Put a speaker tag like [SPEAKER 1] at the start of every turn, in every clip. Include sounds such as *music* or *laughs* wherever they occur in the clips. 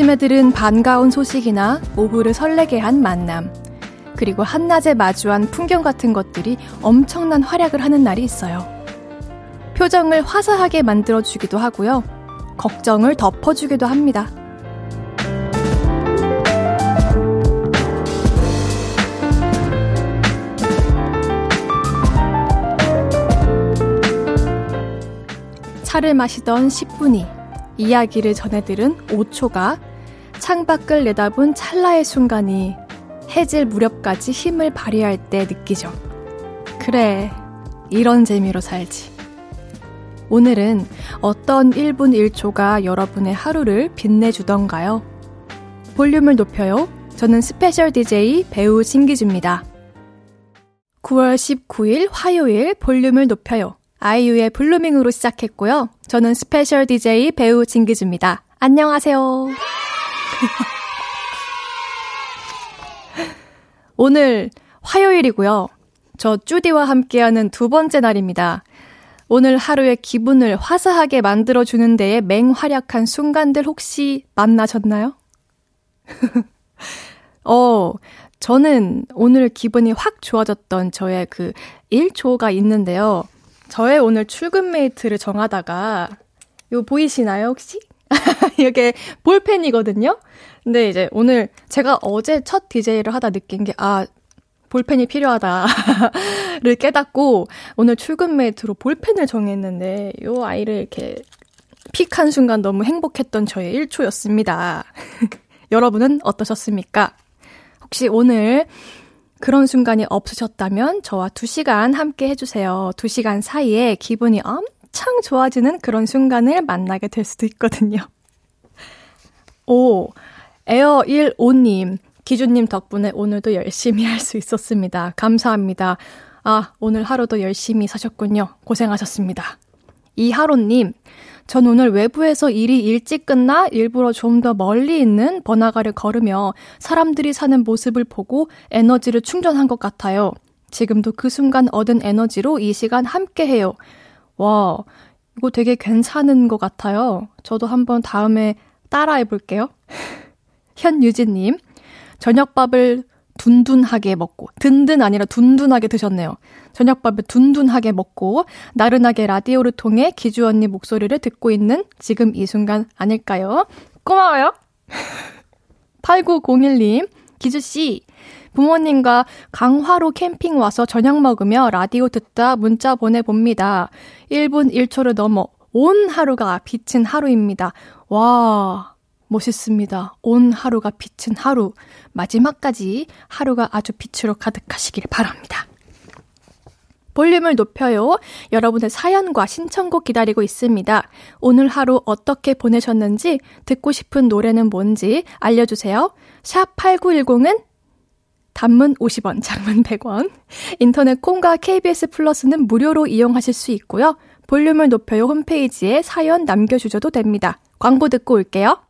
[SPEAKER 1] 아침에 들은 반가운 소식이나 오후를 설레게 한 만남, 그리고 한낮에 마주한 풍경 같은 것들이 엄청난 활약을 하는 날이 있어요. 표정을 화사하게 만들어주기도 하고요. 걱정을 덮어주기도 합니다. 차를 마시던 10분이 이야기를 전해들은 5초가 창밖을 내다본 찰나의 순간이 해질 무렵까지 힘을 발휘할 때 느끼죠. 그래, 이런 재미로 살지. 오늘은 어떤 1분 1초가 여러분의 하루를 빛내주던가요? 볼륨을 높여요. 저는 special DJ 배우 진기주입니다. 9월 19일 화요일 볼륨을 높여요. 아이유의 Blooming으로 시작했고요. 저는 special DJ 배우 진기주입니다. 안녕하세요. *laughs* 오늘 화요일이고요. 저 쭈디와 함께하는 두 번째 날입니다. 오늘 하루의 기분을 화사하게 만들어주는 데에 맹활약한 순간들 혹시 만나셨나요? *laughs* 어, 저는 오늘 기분이 확 좋아졌던 저의 그 1초가 있는데요. 저의 오늘 출근 mate를 정하다가, 요 보이시나요, 혹시? *laughs* 이게 볼펜이거든요? 근데 이제 오늘 제가 어제 첫 DJ를 하다 느낀 게, 아, 볼펜이 필요하다를 *laughs* 깨닫고 오늘 출근 mate로 볼펜을 정했는데 요 아이를 이렇게 픽한 순간 너무 행복했던 저의 1초였습니다. *laughs* 여러분은 어떠셨습니까? 혹시 오늘 그런 순간이 없으셨다면 저와 2시간 함께 해주세요. 2시간 사이에 기분이 엄청 좋아지는 그런 순간을 만나게 될 수도 있거든요. *laughs* 오, 에어 15님, 기준님 덕분에 오늘도 열심히 할 수 있었습니다. 감사합니다. 아, 오늘 하루도 열심히 사셨군요. 고생하셨습니다. 이하로님, 전 오늘 외부에서 일이 일찍 끝나 일부러 좀 더 멀리 있는 번화가를 걸으며 사람들이 사는 모습을 보고 에너지를 충전한 것 같아요. 지금도 그 순간 얻은 에너지로 이 시간 함께 해요. 와, 이거 되게 괜찮은 것 같아요. 저도 한번 다음에 따라해 볼게요. *laughs* 현유진님, 저녁밥을 둔둔하게 먹고, 든든 아니라 둔둔하게 드셨네요. 저녁밥을 둔둔하게 먹고, 나른하게 라디오를 통해 기주 언니 목소리를 듣고 있는 지금 이 순간 아닐까요? 고마워요! *laughs* 8901님, 기주씨, 부모님과 강화로 캠핑 와서 저녁 먹으며 라디오 듣다 문자 보내봅니다. 1분 1초를 넘어 온 하루가 비친 하루입니다. 와, 멋있습니다. 온 하루가 빛은 하루. 마지막까지 하루가 아주 빛으로 가득하시길 바랍니다. 볼륨을 높여요. 여러분의 사연과 신청곡 기다리고 있습니다. 오늘 하루 어떻게 보내셨는지, 듣고 싶은 노래는 뭔지 알려주세요. 샵 8910은 단문 50원, 장문 100원. 인터넷 콩과 KBS 플러스는 무료로 이용하실 수 있고요. 볼륨을 높여요 홈페이지에 사연 남겨주셔도 됩니다. 광고 듣고 올게요.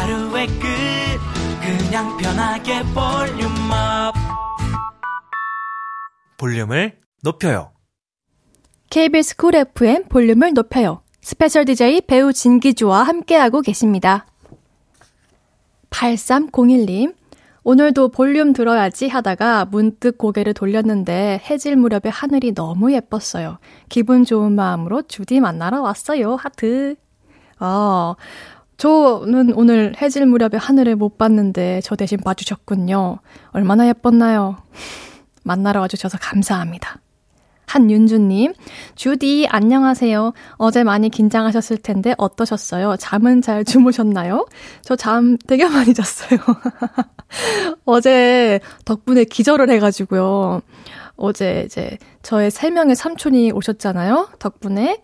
[SPEAKER 1] 하루의 끝 그냥 편하게 volume up 볼륨을 높여요 KBS 쿨 FM 볼륨을 높여요 special DJ 배우 진기주와 함께하고 계십니다 8301님 오늘도 볼륨 들어야지 하다가 문득 고개를 돌렸는데 해질 무렵에 하늘이 너무 예뻤어요. 기분 좋은 마음으로 주디 만나러 왔어요. 하트. 어, 저는 오늘 해질 무렵에 하늘을 못 봤는데 저 대신 봐주셨군요. 얼마나 예뻤나요? *laughs* 만나러 와주셔서 감사합니다. 한윤주님, 주디, 안녕하세요. 어제 많이 긴장하셨을 텐데 어떠셨어요? 잠은 잘 주무셨나요? 저 잠 되게 많이 잤어요. *laughs* 어제 덕분에 기절을 해가지고요. 어제 이제 저의 세 명의 삼촌이 오셨잖아요. 덕분에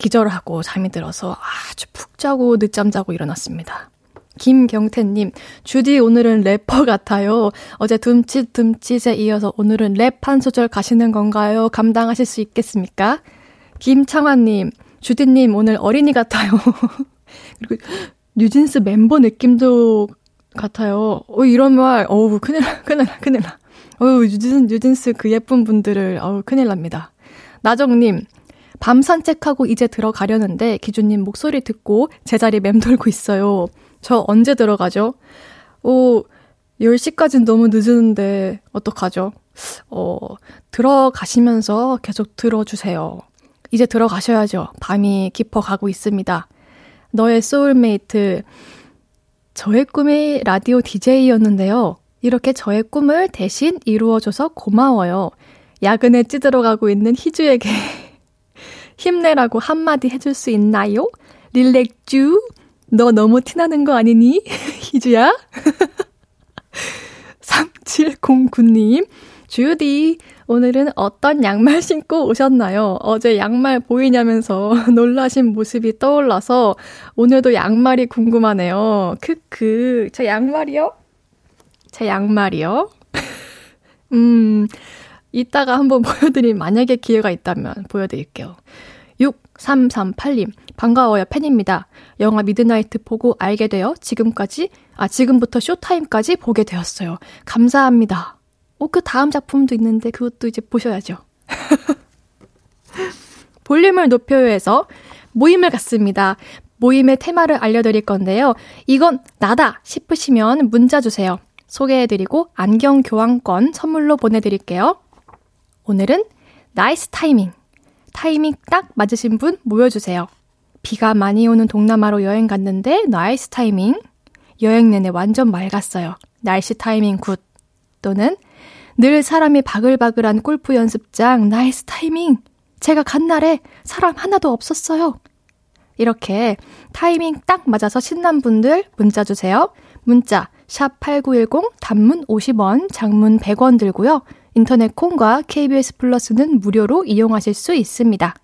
[SPEAKER 1] 기절하고 잠이 들어서 아주 푹 자고 늦잠 자고 일어났습니다. 김경태님, 주디 오늘은 래퍼 같아요. 어제 둠칫 둠칫에 이어서 오늘은 랩 한 소절 가시는 건가요? 감당하실 수 있겠습니까? 김창환님, 주디님 오늘 어린이 같아요. *laughs* 그리고 뉴진스 멤버 느낌도 같아요. 어, 이런 말, 어우, 큰일 나, 큰일 나, 큰일 나. 어우, 뉴진, 뉴진스 그 예쁜 분들을, 어우, 큰일 납니다. 나정님, 밤 산책하고 이제 들어가려는데 기주님 목소리 듣고 제자리 맴돌고 있어요. 저 언제 들어가죠? 오, 10시까진 너무 늦은데 어떡하죠? 어, 들어가시면서 계속 들어주세요. 이제 들어가셔야죠. 밤이 깊어가고 있습니다. 너의 소울메이트. 저의 꿈이 라디오 DJ였는데요. 이렇게 저의 꿈을 대신 이루어줘서 고마워요. 야근에 찌들어가고 있는 희주에게 *laughs* 힘내라고 한마디 해줄 수 있나요? 릴렉쭈? 너 너무 티나는 거 아니니? *laughs* 희주야? *laughs* 3709님, 주디, 오늘은 어떤 양말 신고 오셨나요? 어제 양말 보이냐면서 *laughs* 놀라신 모습이 떠올라서 오늘도 양말이 궁금하네요. 크크, 저 양말이요? 제 양말이요? 음, 이따가 한번 보여드린 만약에 기회가 있다면 보여드릴게요. 6338님, 반가워요. 팬입니다. 영화 미드나이트 보고 알게 되어 지금까지, 아, 지금부터 쇼타임까지 보게 되었어요. 감사합니다. 오, 그 다음 작품도 있는데 그것도 이제 보셔야죠. *laughs* 볼륨을 높여요에서 모임을 갖습니다. 모임의 테마를 알려드릴 건데요. 이건 나다 싶으시면 문자 주세요. 소개해드리고 안경 교환권 선물로 보내드릴게요. 오늘은 nice timing. 타이밍 딱 맞으신 분 모여주세요. 비가 많이 오는 동남아로 여행 갔는데 nice timing. 여행 내내 완전 맑았어요. 날씨 타이밍 good. 또는 늘 사람이 바글바글한 골프 연습장 nice timing. 제가 간 날에 사람 하나도 없었어요. 이렇게 타이밍 딱 맞아서 신난 분들 문자 주세요. 문자 샵 8910 단문 50원, 장문 100원 들고요. 인터넷 콩과 KBS 플러스는 무료로 이용하실 수 있습니다.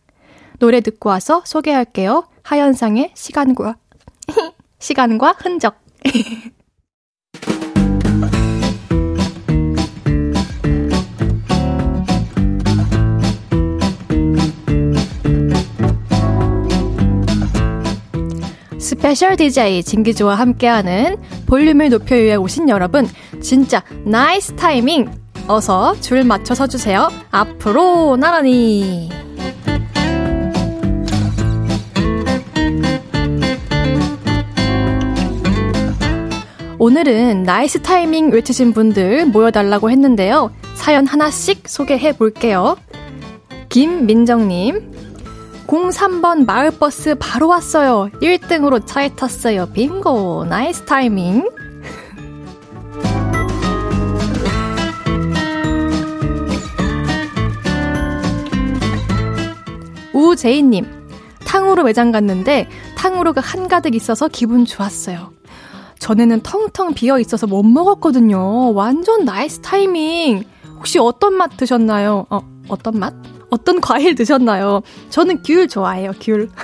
[SPEAKER 1] 노래 듣고 와서 소개할게요. 하현상의 시간과 *laughs* 시간과 흔적. *laughs* special DJ 진기주와 함께하는 볼륨을 높여요에 오신 여러분, 진짜 nice timing! 어서 줄 맞춰 서주세요. 앞으로 나란히! 오늘은 nice timing 외치신 분들 모여달라고 했는데요. 사연 하나씩 소개해 볼게요. 김민정님, 03번 마을버스 바로 왔어요. 1등으로 차에 탔어요. 빙고. nice timing. 우제이님, 탕후루 매장 갔는데 탕후루가 한가득 있어서 기분 좋았어요. 전에는 텅텅 비어 있어서 못 먹었거든요. 완전 nice timing. 혹시 어떤 맛 드셨나요? 어, 어떤 맛? 어떤 과일 드셨나요? 저는 귤 좋아해요, 귤. *laughs*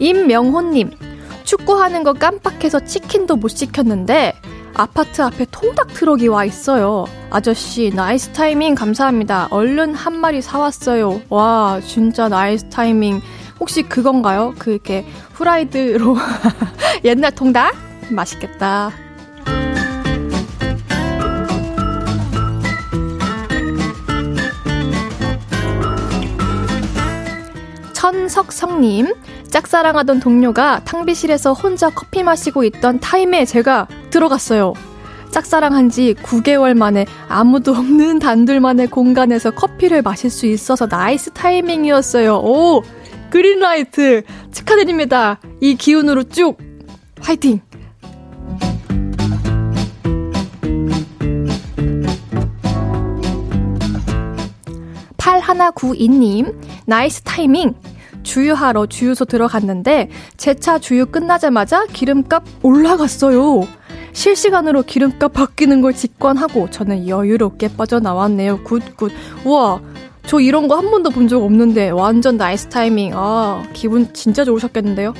[SPEAKER 1] 임명호님, 축구하는 거 깜빡해서 치킨도 못 시켰는데, 아파트 앞에 통닭 트럭이 와 있어요. 아저씨, nice timing 감사합니다. 얼른 한 마리 사왔어요. 와, 진짜 nice timing. 혹시 그건가요? 그, 이렇게, 후라이드로. *laughs* 옛날 통닭? 맛있겠다. 천석성님, 짝사랑하던 동료가 탕비실에서 혼자 커피 마시고 있던 타임에 제가 들어갔어요. 짝사랑한 지 9개월 만에 아무도 없는 단둘만의 공간에서 커피를 마실 수 있어서 nice timing이었어요. 오! green light! 축하드립니다. 이 기운으로 쭉! 화이팅! 8192님, nice timing. 주유하러 주유소 들어갔는데 제 차 주유 끝나자마자 기름값 올라갔어요. 실시간으로 기름값 바뀌는 걸 직관하고 저는 여유롭게 빠져나왔네요. good good. 우와. 저 이런 거 한 번도 본 적 없는데 완전 nice timing. 아, 기분 진짜 좋으셨겠는데요?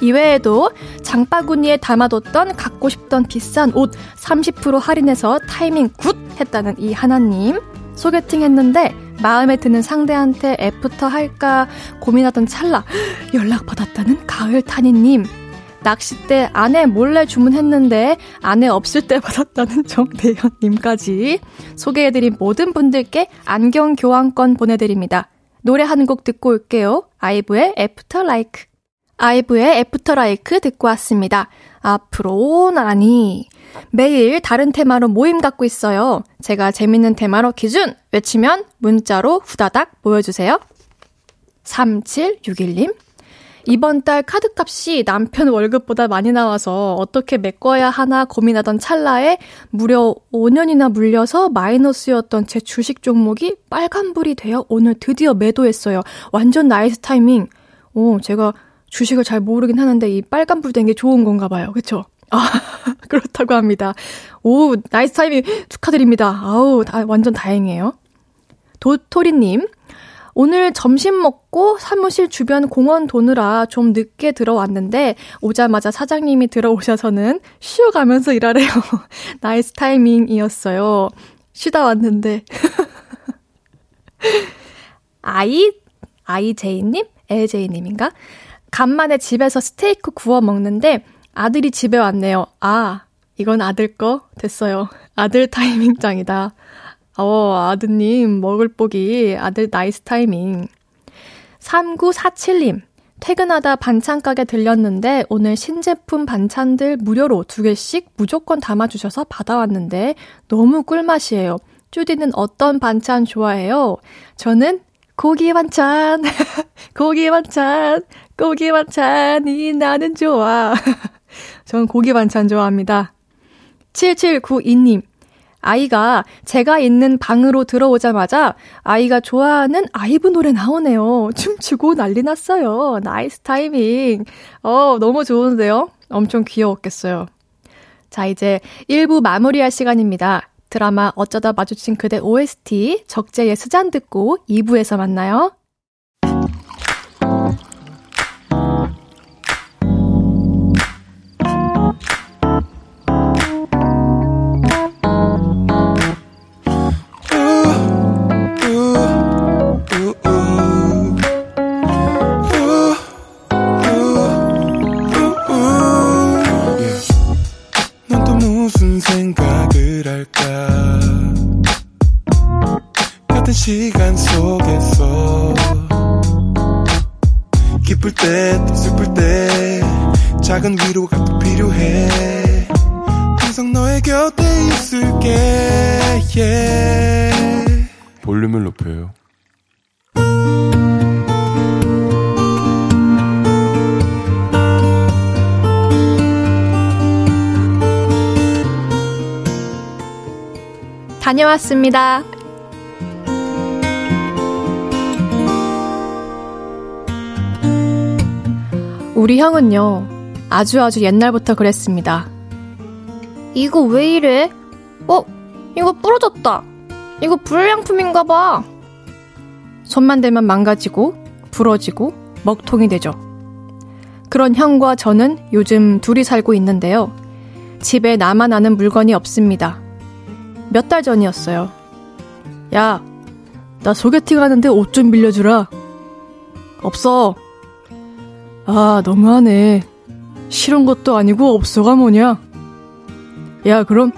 [SPEAKER 1] 이외에도 장바구니에 담아뒀던 갖고 싶던 비싼 옷 30% 할인해서 타이밍 good 했다는 이 하나님. 소개팅 했는데 마음에 드는 상대한테 애프터 할까 고민하던 찰나 연락받았다는 가을 타니님. 낚싯대 아내 몰래 주문했는데 아내 없을 때 받았다는 정대현님까지 소개해드린 모든 분들께 안경 교환권 보내드립니다. 노래 한 곡 듣고 올게요. 아이브의 After LIKE. 아이브의 After LIKE 듣고 왔습니다. 앞으로 나란히 매일 다른 테마로 모임 갖고 있어요. 제가 재밌는 테마로 기준 외치면 문자로 후다닥 모여주세요. 3761님 이번 달 카드값이 남편 월급보다 많이 나와서 어떻게 메꿔야 하나 고민하던 찰나에 무려 5년이나 물려서 마이너스였던 제 주식 종목이 빨간불이 되어 오늘 드디어 매도했어요. 완전 nice timing. 오, 제가 주식을 잘 모르긴 하는데 이 빨간불 된 게 좋은 건가 봐요. 그쵸? 아, *laughs* 그렇다고 합니다. 오, nice timing 축하드립니다. 아우, 다, 완전 다행이에요. 도토리님, 오늘 점심 먹고 사무실 주변 공원 도느라 좀 늦게 들어왔는데 오자마자 사장님이 들어오셔서는 쉬어가면서 일하래요. *laughs* nice timing이었어요. 쉬다 왔는데. *laughs* 아이, 아이제이님? 에제이님인가? 간만에 집에서 스테이크 구워 먹는데 아들이 집에 왔네요. 아, 이건 아들 거? 됐어요. 아들 타이밍 짱이다. 어, 아드님, 먹을 복이 아들 nice timing. 3947님, 퇴근하다 반찬 가게 들렸는데 오늘 신제품 반찬들 무료로 두 개씩 무조건 담아주셔서 받아왔는데 너무 꿀맛이에요. 쭈디는 어떤 반찬 좋아해요? 저는 고기 반찬, *laughs* 고기 반찬, 고기 반찬이 나는 좋아. *laughs* 전 고기 반찬 좋아합니다. 7792님. 아이가 제가 있는 방으로 들어오자마자 아이가 좋아하는 아이브 노래 나오네요. 춤추고 난리 났어요. nice timing. 어, 너무 좋은데요? 엄청 귀여웠겠어요. 자, 이제 1부 마무리할 시간입니다. 드라마 어쩌다 마주친 그대 OST 적재의 스잔 듣고 2부에서 만나요. 다녀왔습니다. 우리 형은요, 아주 아주 옛날부터 그랬습니다. 이거 왜 이래? 어? 이거 부러졌다. 이거 불량품인가 봐. 손만 대면 망가지고, 부러지고, 먹통이 되죠. 그런 형과 저는 요즘 둘이 살고 있는데요. 집에 나만 아는 물건이 없습니다. 몇 달 전이었어요. 야, 나 소개팅 하는데 옷 좀 빌려주라. 없어. 아, 너무하네. 싫은 것도 아니고 없어가 뭐냐? 야, 그럼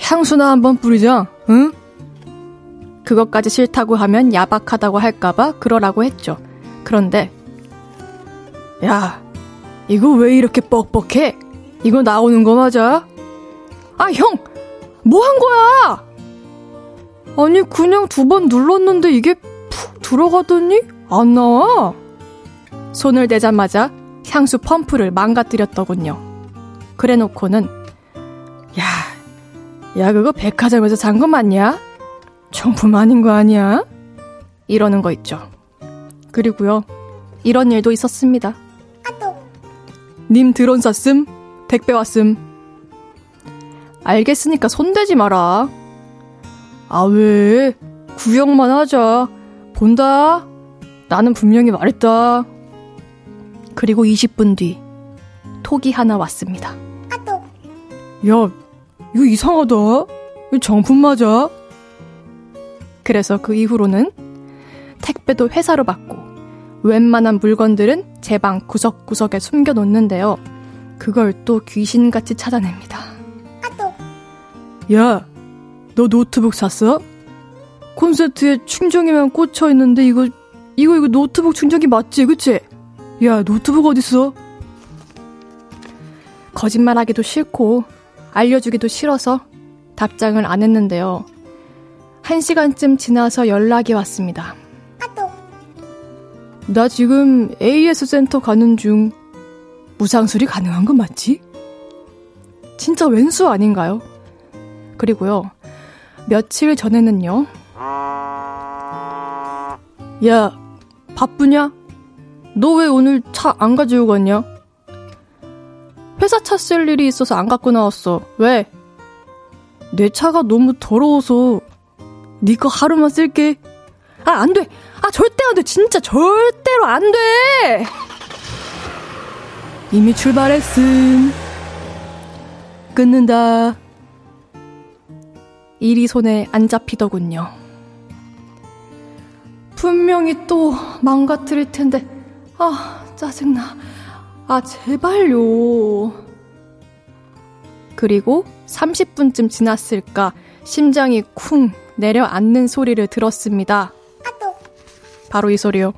[SPEAKER 1] 향수나 한번 뿌리자, 응? 그것까지 싫다고 하면 야박하다고 할까봐 그러라고 했죠. 그런데, 야, 이거 왜 이렇게 뻑뻑해? 이거 나오는 거 맞아? 아, 형! 뭐 한 거야? 아니, 그냥 두 번 눌렀는데 이게 푹 들어가더니 안 나와? 손을 대자마자 향수 펌프를 망가뜨렸더군요. 그래 놓고는, 야, 야, 그거 백화점에서 산 거 맞냐? 정품 아닌 거 아니야? 이러는 거 있죠. 그리고요, 이런 일도 있었습니다. 님 드론 샀음, 택배 왔음, 알겠으니까 손대지 마라. 아, 왜? 구경만 하자. 본다. 나는 분명히 말했다. 그리고 20분 뒤, 톡이 하나 왔습니다. 야, 이거 이상하다. 이거 정품 맞아? 그래서 그 이후로는 택배도 회사로 받고 웬만한 물건들은 제 방 구석구석에 숨겨놓는데요. 그걸 또 귀신같이 찾아냅니다. 야, 너 노트북 샀어? 콘센트에 충전기만 꽂혀 있는데 이거 이거 이거 노트북 충전기 맞지, 그치? 야, 노트북 어딨어? 거짓말하기도 싫고 알려주기도 싫어서 답장을 안 했는데요. 한 시간쯤 지나서 연락이 왔습니다. 나 지금 AS 센터 가는 중. 무상수리 가능한 건 맞지? 진짜 왼수 아닌가요? 그리고요, 며칠 전에는요. 야, 바쁘냐? 너 왜 오늘 차 안 가지고 갔냐? 회사 차 쓸 일이 있어서 안 갖고 나왔어. 왜? 내 차가 너무 더러워서 네거 하루만 쓸게. 아, 안 돼. 아, 절대 안 돼. 진짜 절대로 안 돼. 이미 출발했음. 끊는다. 일이 손에 안 잡히더군요. 분명히 또 망가뜨릴 텐데. 아, 짜증나. 아, 제발요. 그리고 30분쯤 지났을까 심장이 쿵 내려앉는 소리를 들었습니다. 바로 이 소리요.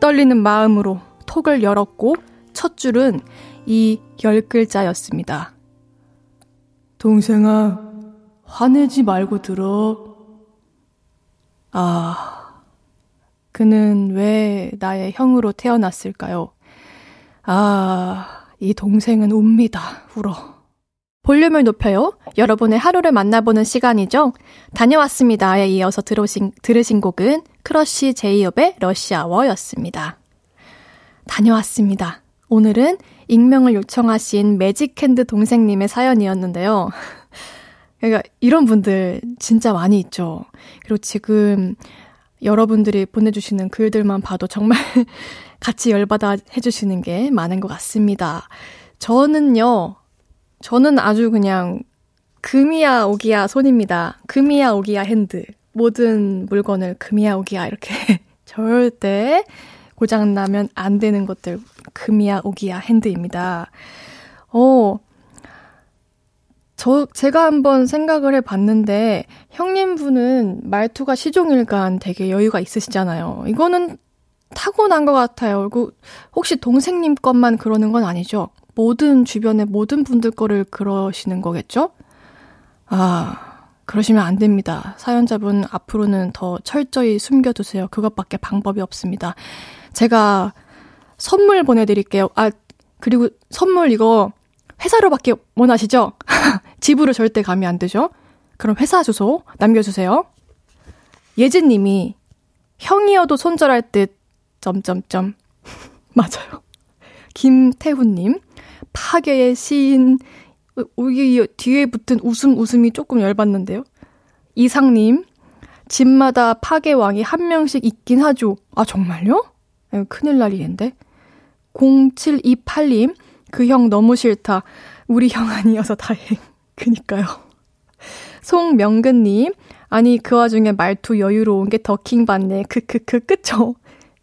[SPEAKER 1] 떨리는 마음으로 톡을 열었고 첫 줄은 이 열 글자였습니다. 동생아, 화내지 말고 들어. 아, 그는 왜 나의 형으로 태어났을까요? 아, 이 동생은 웁니다. 울어. 볼륨을 높여요. 여러분의 하루를 만나보는 시간이죠. 다녀왔습니다에 이어서 들으신, 들으신 곡은 크러쉬 제이홉의 러시아워였습니다. 다녀왔습니다. 오늘은 익명을 요청하신 magic hand 동생님의 사연이었는데요. 그러니까 이런 분들 진짜 많이 있죠. 그리고 지금 여러분들이 보내주시는 글들만 봐도 정말 *laughs* 같이 열받아 해주시는 게 많은 것 같습니다. 저는요, 저는 아주 그냥 금이야 오기야 손입니다. 금이야 오기야 핸드. 모든 물건을 금이야 오기야 이렇게 *laughs* 절대 고장나면 안 되는 것들 금이야 오기야 핸드입니다. 어, 저, 제가 한번 생각을 해 봤는데, 형님분은 말투가 시종일관 되게 여유가 있으시잖아요. 이거는 타고난 것 같아요. 그, 혹시 동생님 것만 그러는 건 아니죠? 모든 주변의 모든 분들 거를 그러시는 거겠죠? 아, 그러시면 안 됩니다. 사연자분 앞으로는 더 철저히 숨겨두세요. 그것밖에 방법이 없습니다. 제가 선물 보내드릴게요. 아, 그리고 선물 이거 회사로밖에 원하시죠? *laughs* 집으로 절대 가면 안 되죠? 그럼 회사 주소 남겨주세요. 예진님이 형이어도 손절할 듯 점점점 *laughs* 맞아요. 김태훈님 파괴의 시인, 여기 뒤에 붙은 웃음 웃음이 조금 열받는데요. 이상님, 집마다 파괴왕이 한 명씩 있긴 하죠. 아, 정말요? 큰일 날 일인데. 0728님, 그 형 너무 싫다. 우리 형 아니어서 다행. 그니까요. *laughs* 송명근님, 아니, 그 와중에 말투 여유로운 게 더킹 받네. 크크크, 그쵸?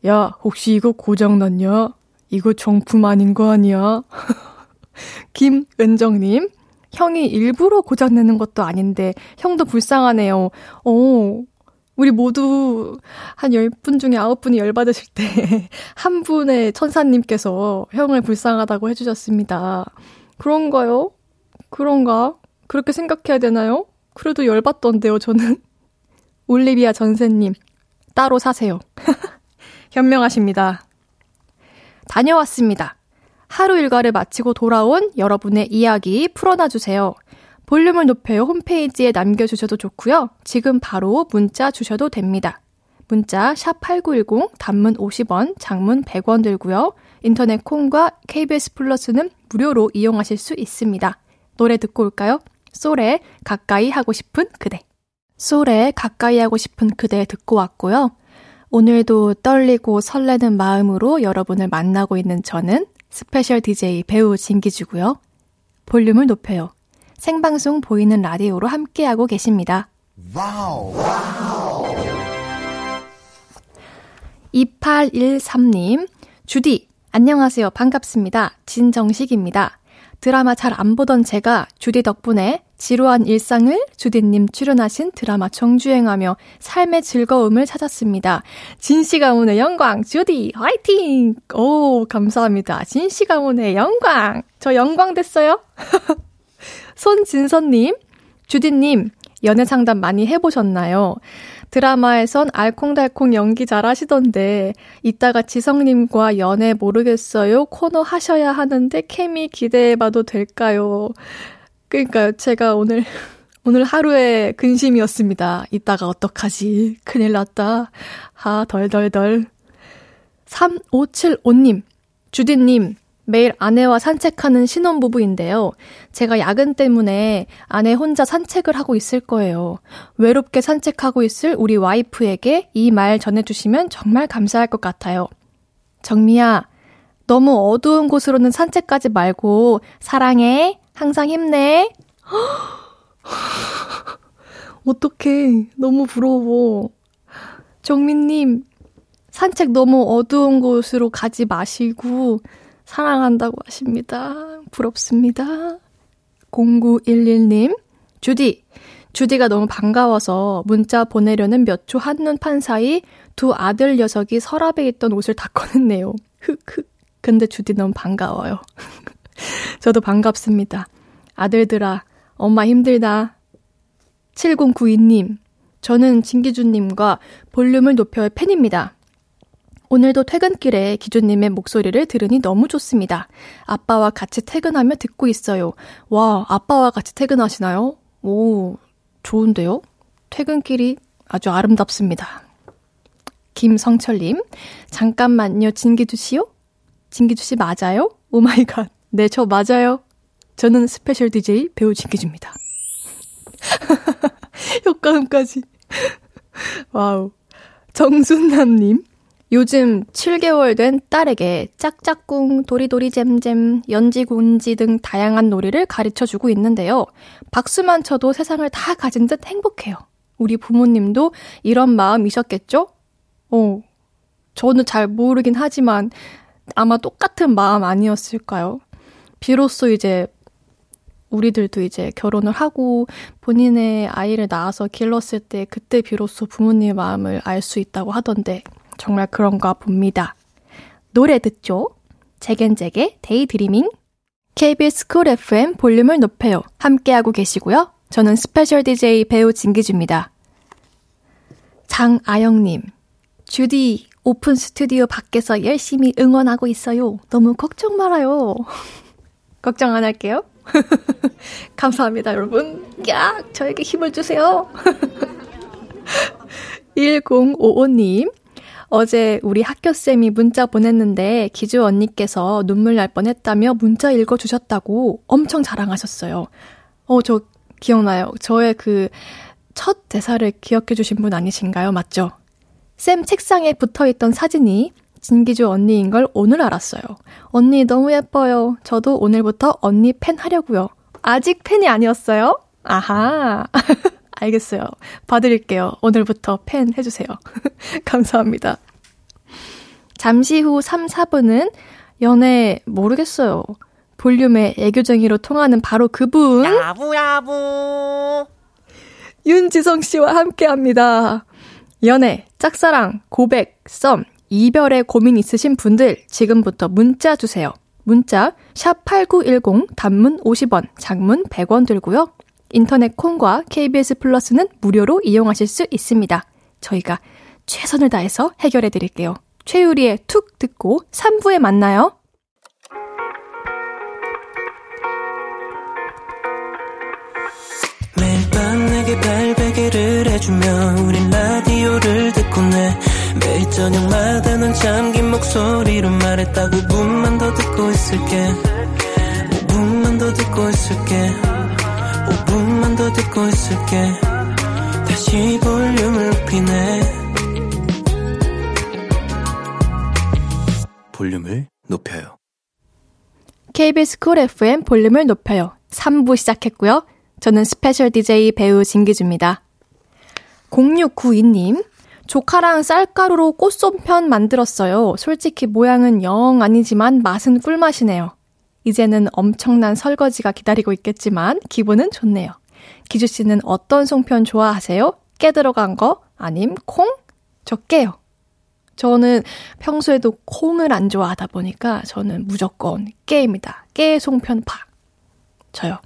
[SPEAKER 1] 야, 혹시 이거 고장났냐? 이거 정품 아닌 거 아니야? *laughs* 김은정님, 형이 일부러 고장내는 것도 아닌데, 형도 불쌍하네요. 어, 우리 모두 한 10분 중에 9분이 열받으실 때, *laughs* 한 분의 천사님께서 형을 불쌍하다고 해주셨습니다. 그런가요? 그런가? 그렇게 생각해야 되나요? 그래도 열받던데요, 저는. *laughs* 올리비아 전세님, 따로 사세요. *laughs* 현명하십니다. 다녀왔습니다. 하루 일과를 마치고 돌아온 여러분의 이야기 풀어놔주세요. 볼륨을 높여요 홈페이지에 남겨주셔도 좋고요. 지금 바로 문자 주셔도 됩니다. 문자 샵8910 단문 50원, 장문 100원 들고요. 인터넷 콩과 KBS 플러스는 무료로 이용하실 수 있습니다. 노래 듣고 올까요? 솔의 가까이 하고 싶은 그대. 솔의 가까이 하고 싶은 그대 듣고 왔고요. 오늘도 떨리고 설레는 마음으로 여러분을 만나고 있는 저는 special DJ 배우 진기주고요. 볼륨을 높여요. 생방송 보이는 라디오로 함께하고 계십니다. wow. 와우. 2813님, 주디, 안녕하세요. 반갑습니다. 진정식입니다. 드라마 잘 안 보던 제가 주디 덕분에 지루한 일상을 주디님 출연하신 드라마 정주행하며 삶의 즐거움을 찾았습니다. 진씨 가문의 영광, 주디, 화이팅! 오, 감사합니다. 진씨 가문의 영광! 저 영광 됐어요? *laughs* 손진선님, 주디님, 연애 상담 많이 해보셨나요? 드라마에선 알콩달콩 연기 잘 하시던데, 이따가 지성님과 연애 모르겠어요? 코너 하셔야 하는데, 케미 기대해봐도 될까요? 그러니까요, 제가 오늘, *laughs* 오늘 하루의 근심이었습니다. 이따가 어떡하지? 큰일 났다. 아, 덜덜덜. 3575님, 주디님, 매일 아내와 산책하는 신혼부부인데요. 제가 야근 때문에 아내 혼자 산책을 하고 있을 거예요. 외롭게 산책하고 있을 우리 와이프에게 이 말 전해주시면 정말 감사할 것 같아요. 정미야, 너무 어두운 곳으로는 산책가지 말고 사랑해. 항상 힘내. *gasps* 어떡해. 너무 부러워. 정민님, 산책 너무 어두운 곳으로 가지 마시고, 사랑한다고 하십니다. 부럽습니다. 0911님, 주디, 주디가 너무 반가워서 문자 보내려는 몇 초 한눈 판 사이 두 아들 녀석이 서랍에 있던 옷을 다 꺼냈네요. 흑흑. 근데 주디 너무 반가워요. *laughs* 저도 반갑습니다. 아들들아, 엄마 힘들다. 7092님, 저는 진기주님과 볼륨을 높여의 팬입니다. 오늘도 퇴근길에 기주님의 목소리를 들으니 너무 좋습니다. 아빠와 같이 퇴근하며 듣고 있어요. 와, 아빠와 같이 퇴근하시나요? 오, 좋은데요? 퇴근길이 아주 아름답습니다. 김성철님, 잠깐만요, 진기주 씨요? 진기주 씨 맞아요? oh my god. 네, 저 맞아요. 저는 special DJ 배우 진기주입니다. *laughs* 효과음까지. wow. 정순남님, 요즘 7개월 된 딸에게 짝짝꿍, 도리도리 잼잼, 연지곤지 등 다양한 놀이를 가르쳐 주고 있는데요. 박수만 쳐도 세상을 다 가진 듯 행복해요. 우리 부모님도 이런 마음이셨겠죠? 어, 저는 잘 모르긴 하지만 아마 똑같은 마음 아니었을까요? 비로소 이제 우리들도 이제 결혼을 하고 본인의 아이를 낳아서 길렀을 때 그때 비로소 부모님의 마음을 알 수 있다고 하던데 정말 그런가 봅니다. 노래 듣죠? 재겐잭의 데이드리밍 KBS 쿨 FM 볼륨을 높여요. 함께하고 계시고요. 저는 special DJ 배우 진기주입니다. 장아영님, 주디 오픈 스튜디오 밖에서 열심히 응원하고 있어요. 너무 걱정 말아요. *laughs* 걱정 안 할게요. *laughs* 감사합니다, 여러분. 야, 저에게 힘을 주세요. *laughs* 1055님, 어제 우리 학교쌤이 문자 보냈는데 기주 언니께서 눈물 날 뻔했다며 문자 읽어주셨다고 엄청 자랑하셨어요. 어, 저 기억나요. 저의 그 첫 대사를 기억해 주신 분 아니신가요? 맞죠? 쌤 책상에 붙어 있던 사진이 진기주 언니인 걸 오늘 알았어요. 언니 너무 예뻐요. 저도 오늘부터 언니 팬 하려고요. 아직 팬이 아니었어요? 아하. *laughs* 알겠어요. 봐드릴게요. 오늘부터 팬 해주세요. *laughs* 감사합니다. 잠시 후 3, 4분은 연애 모르겠어요. 볼륨의 애교쟁이로 통하는 바로 그분. 야부야부. 윤지성 씨와 함께 합니다. 연애, 짝사랑, 고백, 썸, 이별에 고민 있으신 분들 지금부터 문자 주세요. 문자 샵 8910 단문 50원, 장문 100원 들고요. 인터넷 콩과 KBS 플러스는 무료로 이용하실 수 있습니다. 저희가 최선을 다해서 해결해 드릴게요. 최유리의 툭 듣고 3부에 만나요. 매일 밤 내게 발베개를 해주며 우린 라디오를 듣고 내 매일 저녁마다 넌 잠긴 목소리로 말했다 5분만 더 듣고 있을게
[SPEAKER 2] 5분만 더 듣고 있을게 5분만 더 듣고 있을게. 다시 볼륨을 높이네. 볼륨을 높여요.
[SPEAKER 1] KBS 쿨 FM 볼륨을 높여요. 3부 시작했고요. 저는 special DJ 배우 진기주입니다. 0692님 조카랑 쌀가루로 꽃송편 만들었어요. 솔직히 모양은 영 아니지만 맛은 꿀맛이네요. 이제는 엄청난 설거지가 기다리고 있겠지만 기분은 좋네요. 기주 씨는 어떤 송편 좋아하세요? 깨 들어간 거? 아님 콩? 저 깨요. 저는 평소에도 콩을 안 좋아하다 보니까 저는 무조건 깨입니다. 깨 송편 파. 저요.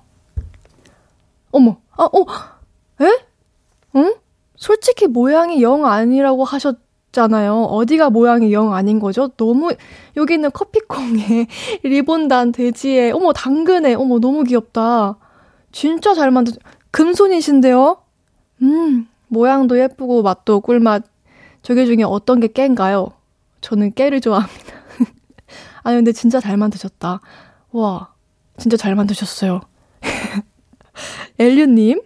[SPEAKER 1] 어머, 아, 어, 에? 응? 솔직히 모양이 영 아니라고 하셨 잖아요. 어디가 모양이 영 아닌 거죠? 너무, 여기는 커피콩에, *laughs* 리본단 돼지에, 어머, 당근에, 어머, 너무 귀엽다. 진짜 잘 만드, 금손이신데요? 음, 모양도 예쁘고, 맛도 꿀맛. 저게 중에 어떤 게 깨인가요? 저는 깨를 좋아합니다. *laughs* 아니, 근데 진짜 잘 만드셨다. 와, 진짜 잘 만드셨어요. *laughs* 엘류님,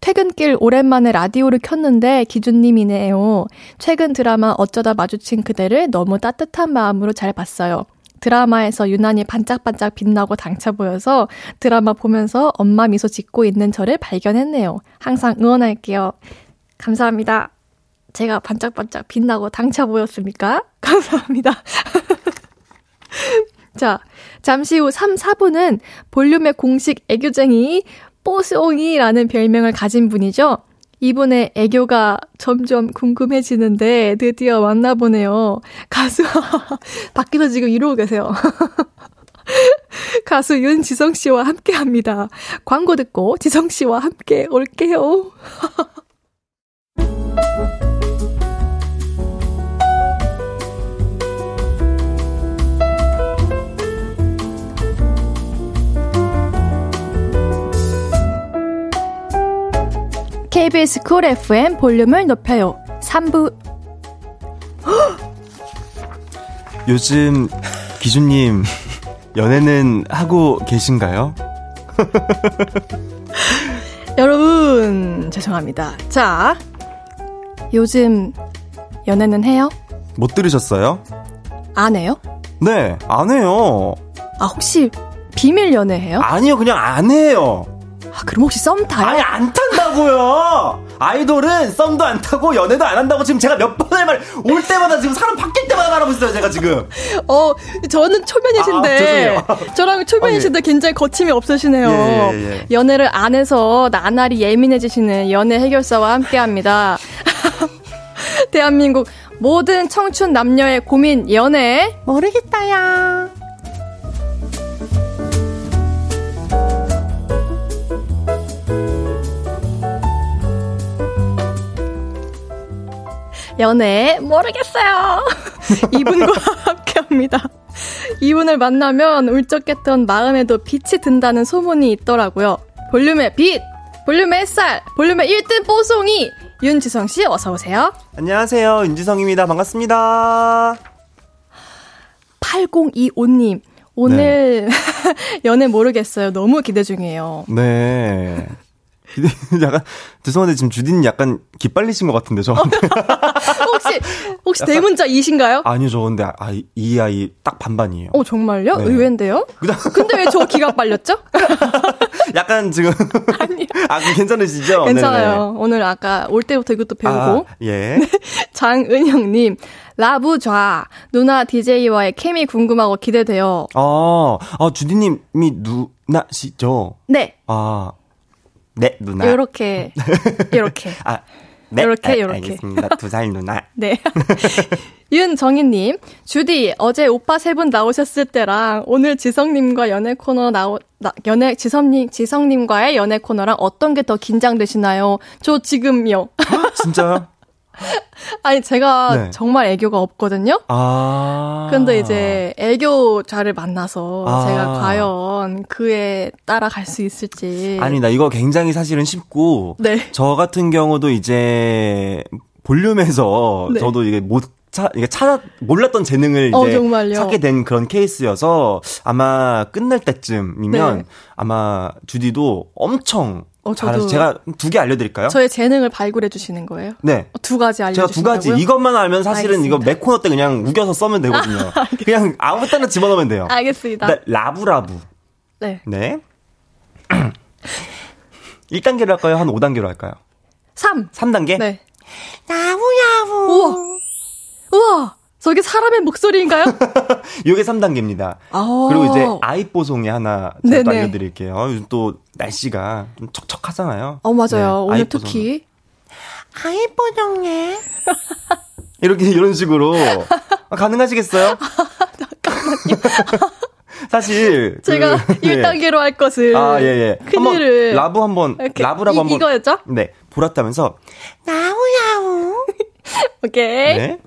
[SPEAKER 1] 퇴근길 오랜만에 라디오를 켰는데 기준님이네요. 최근 드라마 어쩌다 마주친 그대를 너무 따뜻한 마음으로 잘 봤어요. 드라마에서 유난히 반짝반짝 빛나고 당차 보여서 드라마 보면서 엄마 미소 짓고 있는 저를 발견했네요. 항상 응원할게요. 감사합니다. 제가 반짝반짝 빛나고 당차 보였습니까? *laughs* 감사합니다. *laughs* 자, 잠시 후 3, 4분은 볼륨의 공식 애교쟁이 뽀송이라는 별명을 가진 분이죠. 이분의 애교가 점점 궁금해지는데 드디어 만나보네요. 가수, *laughs* 밖에서 지금 이러고 계세요. *laughs* 가수 윤지성 씨와 함께 합니다. 광고 듣고 지성 씨와 함께 올게요. *laughs* KBS 쿨 FM 볼륨을 높여요. 3부. *gasps*
[SPEAKER 3] 요즘 기준님 연애는 하고 계신가요? *laughs*
[SPEAKER 1] 여러분, 죄송합니다. 자, 요즘 연애는 해요?
[SPEAKER 3] 못 들으셨어요?
[SPEAKER 1] 안 해요?
[SPEAKER 3] 네, 안 해요.
[SPEAKER 1] 아, 혹시 비밀 연애해요?
[SPEAKER 3] 아니요, 그냥 안 해요.
[SPEAKER 1] 아, 그럼 혹시 썸 타요?
[SPEAKER 3] 아니, 안 탄다고요! 아이돌은 썸도 안 타고 연애도 안 한다고 지금 제가 몇 번을 말, 올 때마다 지금 사람 바뀔 때마다 말하고 있어요, 제가 지금. *laughs*
[SPEAKER 1] 어, 저는 초면이신데, 아, 저랑 초면이신데 어, 예. 굉장히 거침이 없으시네요. 예, 예, 예, 연애를 안 해서 나날이 예민해지시는 연애 해결사와 함께 합니다. *laughs* 대한민국 모든 청춘 남녀의 고민 연애 모르겠다야. 연애 모르겠어요. *laughs* 이분과 *laughs* 함께합니다. 이분을 만나면 울적했던 마음에도 빛이 든다는 소문이 있더라고요. 볼륨의 빛, 볼륨의 햇살, 볼륨의 1등 뽀송이 윤지성 씨 어서 오세요.
[SPEAKER 3] 안녕하세요. 윤지성입니다. 반갑습니다.
[SPEAKER 1] 8025님. 오늘 네. *laughs* 연애 모르겠어요. 너무 기대 중이에요.
[SPEAKER 3] 네. *laughs* 약간 죄송한데 지금 주디는 약간 기빨리신 것 같은데 저한테. *laughs*
[SPEAKER 1] 혹시 혹시 대문자 이신가요?
[SPEAKER 3] 아니요, 저 근데 아, 이 아이 딱 반반이에요.
[SPEAKER 1] 어 정말요? 네. 의외인데요? 근데 왜 저 기가 빨렸죠? *laughs*
[SPEAKER 3] 약간 지금 아니요. 아 괜찮으시죠?
[SPEAKER 1] 괜찮아요. 네네. 오늘 아까 올 때부터 이것도 배우고. 아,
[SPEAKER 3] 예. 네.
[SPEAKER 1] 장은영님. 라부좌 누나 DJ와의 케미 궁금하고 기대돼요.
[SPEAKER 3] 아, 아 주디님이 누나시죠?
[SPEAKER 1] 네.
[SPEAKER 3] 아 네, 누나.
[SPEAKER 1] 요렇게, 요렇게. *laughs*
[SPEAKER 3] 아, 네.
[SPEAKER 1] 요렇게,
[SPEAKER 3] 아,
[SPEAKER 1] 요렇게.
[SPEAKER 3] 알겠습니다. 두 살 누나. *laughs*
[SPEAKER 1] 네. *laughs* 윤정희님, 주디, 어제 오빠 세 분 나오셨을 때랑 오늘 지성님과 연애 코너 나오, 나, 연애, 지성님, 지성님과의 연애 코너랑 어떤 게 더 긴장되시나요? 저 지금요.
[SPEAKER 3] 진짜요?
[SPEAKER 1] 아니 제가 네. 정말 애교가 없거든요.
[SPEAKER 3] 아.
[SPEAKER 1] 근데 이제 애교자를 만나서 아. 제가 과연 그에 따라갈 수 있을지.
[SPEAKER 3] 아니다. 이거 굉장히 사실은 쉽고.
[SPEAKER 1] 네.
[SPEAKER 3] 저 같은 경우도 이제 볼륨에서 *laughs* 네. 저도 이게 못 차, 이게 찾아, 몰랐던 재능을
[SPEAKER 1] 어,
[SPEAKER 3] 이제
[SPEAKER 1] 정말요?
[SPEAKER 3] 찾게 된 그런 케이스여서 아마 끝날 때쯤이면
[SPEAKER 1] 네.
[SPEAKER 3] 아마 주디도 엄청
[SPEAKER 1] 어, 저도-
[SPEAKER 3] 제가 두 개 알려드릴까요?
[SPEAKER 1] 저의 재능을 발굴해 주시는 거예요?
[SPEAKER 3] 네.
[SPEAKER 1] 어, 두 가지
[SPEAKER 3] 제가
[SPEAKER 1] 알려주신다고요?
[SPEAKER 3] 두 가지 이것만 알면 사실은 이거
[SPEAKER 1] 알겠습니다.
[SPEAKER 3] 맥코너 때 그냥 우겨서 써면 되거든요. *laughs* 그냥 아무 때나 집어넣으면 돼요.
[SPEAKER 1] 알겠습니다.
[SPEAKER 3] 네, 라브라브.
[SPEAKER 1] 네.
[SPEAKER 3] 네. *clears throat* 1단계로 할까요? 한 5단계로 할까요?
[SPEAKER 1] 3.
[SPEAKER 3] 3단계?
[SPEAKER 1] 네. 야우야우. 우와. 우와. 저게 사람의 목소리인가요? *laughs*
[SPEAKER 3] 요게 3단계입니다.
[SPEAKER 1] 아.
[SPEAKER 3] 그리고 이제 아이뽀송이 하나 제가 또. 알려드릴게요. 요즘 또 날씨가 좀 척척하잖아요.
[SPEAKER 1] 어, 맞아요.
[SPEAKER 3] 네,
[SPEAKER 1] 오늘. 특히.
[SPEAKER 3] 아이뽀송에 *laughs* 이렇게 이런 식으로 아, 가능하시겠어요? *laughs* 사실
[SPEAKER 1] 제가
[SPEAKER 3] 그, 예.
[SPEAKER 1] 1단계로 할 것을.
[SPEAKER 3] 아, 예, 예.
[SPEAKER 1] 큰일을.
[SPEAKER 3] 한번 라브 한번,
[SPEAKER 1] 이렇게
[SPEAKER 3] 라브라브
[SPEAKER 1] 이-
[SPEAKER 3] 한번.
[SPEAKER 1] 이거였죠?
[SPEAKER 3] 네. 보랐다면서.
[SPEAKER 1] 오케이.
[SPEAKER 3] 네.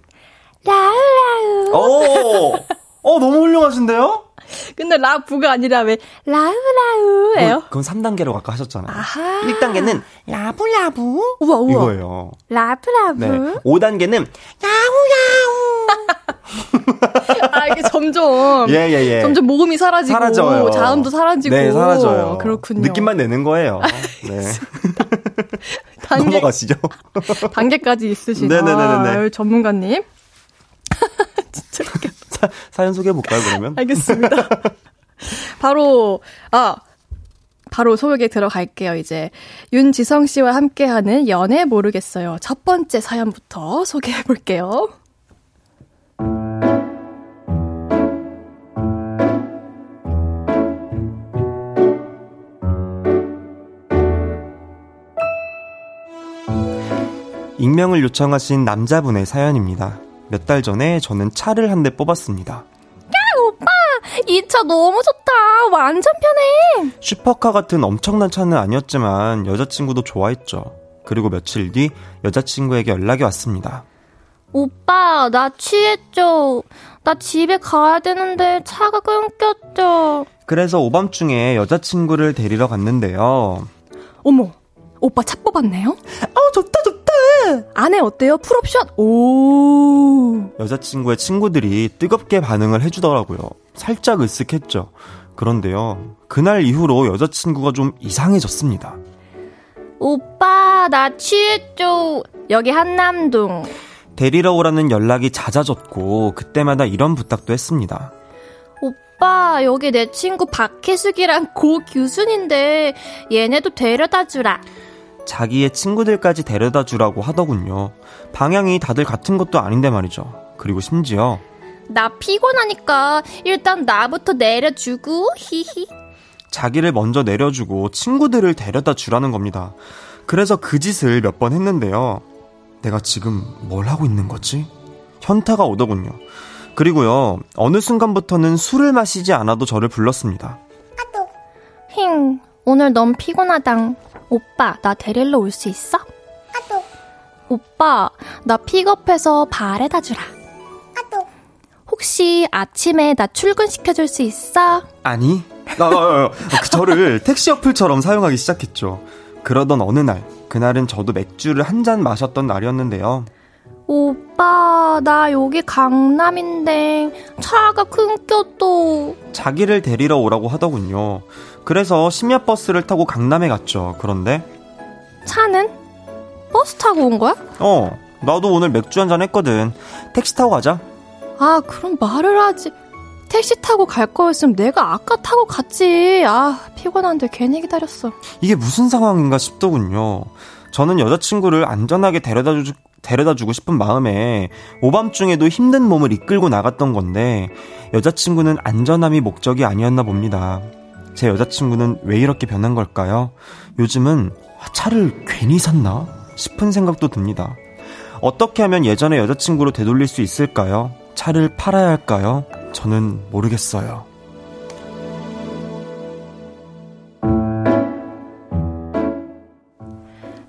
[SPEAKER 1] 라우라우.
[SPEAKER 3] 오! 어, 너무 훌륭하신데요?
[SPEAKER 1] 근데 라부가 아니라 왜 라우라우예요?
[SPEAKER 3] 그건 3단계로 아까 하셨잖아요.
[SPEAKER 1] 아하.
[SPEAKER 3] 1단계는 라브라브
[SPEAKER 1] 우와, 우와.
[SPEAKER 3] 이거예요.
[SPEAKER 1] 라브라부.
[SPEAKER 3] 네. 5단계는
[SPEAKER 1] 아, 이게 점점. *laughs*
[SPEAKER 3] 예, 예, 예.
[SPEAKER 1] 점점 모음이 사라지고.
[SPEAKER 3] 사라져요.
[SPEAKER 1] 자음도 사라지고.
[SPEAKER 3] 네, 사라져요.
[SPEAKER 1] 그렇군요.
[SPEAKER 3] 느낌만 내는 거예요. *laughs* 네.
[SPEAKER 1] 단계,
[SPEAKER 3] 넘어가시죠. *laughs*
[SPEAKER 1] 단계까지 있으신
[SPEAKER 3] 네네네네네.
[SPEAKER 1] 아유, 전문가님. *laughs* 진짜 웃겨. *laughs*
[SPEAKER 3] 사, 사연 소개해 볼까요, 그러면?
[SPEAKER 1] 알겠습니다. *laughs* 바로, 아, 바로 소개에 들어갈게요, 이제. 윤지성 씨와 함께하는 연애 모르겠어요. 첫 번째 사연부터 소개해 볼게요.
[SPEAKER 3] 익명을 요청하신 남자분의 사연입니다. 몇 달 전에 저는 차를 한 대 뽑았습니다.
[SPEAKER 1] 이차 너무 좋다. 완전 편해.
[SPEAKER 3] 슈퍼카 같은 엄청난 차는 아니었지만 여자친구도 좋아했죠. 그리고 며칠 뒤 여자친구에게 연락이 왔습니다.
[SPEAKER 1] 오빠, 나 취했죠. 나 집에 가야 되는데 차가 끊겼죠.
[SPEAKER 3] 그래서 오밤중에 여자친구를 데리러 갔는데요.
[SPEAKER 1] 어머, 오빠 차 뽑았네요?
[SPEAKER 3] 아, 좋다, 좋다!
[SPEAKER 1] 안에 어때요? 풀옵션? 오.
[SPEAKER 3] 여자친구의 친구들이 뜨겁게 반응을 해주더라고요. 살짝 으쓱했죠. 그런데요. 그날 이후로 여자친구가 좀 이상해졌습니다.
[SPEAKER 1] 오빠, 나 취했죠. 여기 한남동.
[SPEAKER 3] 데리러 오라는 연락이 잦아졌고, 그때마다 이런 부탁도 했습니다.
[SPEAKER 1] 오빠, 여기 내 친구 박혜숙이랑 고규순인데 얘네도 데려다 주라.
[SPEAKER 3] 자기의 친구들까지 데려다 주라고 하더군요. 방향이 다들 같은 것도 아닌데 말이죠. 그리고 심지어
[SPEAKER 1] 나 피곤하니까 일단 나부터 내려주고 히히.
[SPEAKER 3] 자기를 먼저 내려주고 친구들을 데려다 주라는 겁니다. 그래서 그 짓을 몇 번 했는데요. 내가 지금 뭘 하고 있는 거지? 현타가 오더군요. 그리고요, 어느 순간부터는 술을 마시지 않아도 저를 불렀습니다.
[SPEAKER 1] 힝, 오늘 너무 피곤하당. 오빠, 나 데리러 올 수 있어? 오빠, 나 픽업해서 발에다 주라. 혹시 아침에 나 출근시켜줄 수 있어?
[SPEAKER 3] 아니, 아, 아, 아, 그 저를 택시 어플처럼 사용하기 시작했죠. 그러던 어느 날, 그날은 저도 맥주를 한 잔 마셨던 날이었는데요.
[SPEAKER 1] 오빠, 나 여기 강남인데 차가 끊겼어.
[SPEAKER 3] 자기를 데리러 오라고 하더군요. 그래서 심야 버스를 타고 강남에 갔죠. 그런데,
[SPEAKER 1] 차는? 버스 타고 온 거야?
[SPEAKER 3] 어, 나도 오늘 맥주 한잔 했거든. 택시 타고 가자.
[SPEAKER 1] 아, 그럼 말을 하지. 택시 타고 갈 거였으면 내가 아까 타고 갔지. 아, 피곤한데 괜히 기다렸어.
[SPEAKER 3] 이게 무슨 상황인가 싶더군요. 저는 여자친구를 안전하게 데려다 주, 데려다 주고 싶은 마음에 오밤중에도 힘든 몸을 이끌고 나갔던 건데 여자친구는 안전함이 목적이 아니었나 봅니다. 제 여자친구는 왜 이렇게 변한 걸까요? 요즘은 차를 괜히 샀나? 싶은 생각도 듭니다. 어떻게 하면 예전의 여자친구로 되돌릴 수 있을까요? 차를 팔아야 할까요? 저는 모르겠어요.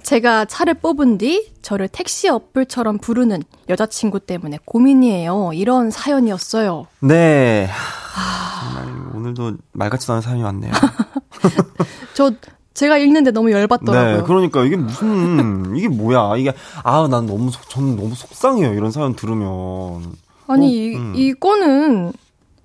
[SPEAKER 1] 제가 차를 뽑은 뒤 저를 택시 어플처럼 부르는 여자친구 때문에 고민이에요. 이런 사연이었어요.
[SPEAKER 3] 네. 하, 정말 오늘도 말 같지도 않은 사연이 왔네요. *laughs*
[SPEAKER 1] 저 제가 읽는데 너무 열받더라고요.
[SPEAKER 3] 네, 그러니까 이게 무슨 이게 뭐야? 이게 아, 난 너무 속, 저는 너무 속상해요. 이런 사연 들으면.
[SPEAKER 1] 아니,
[SPEAKER 3] 어, 음.
[SPEAKER 1] 이, 이거는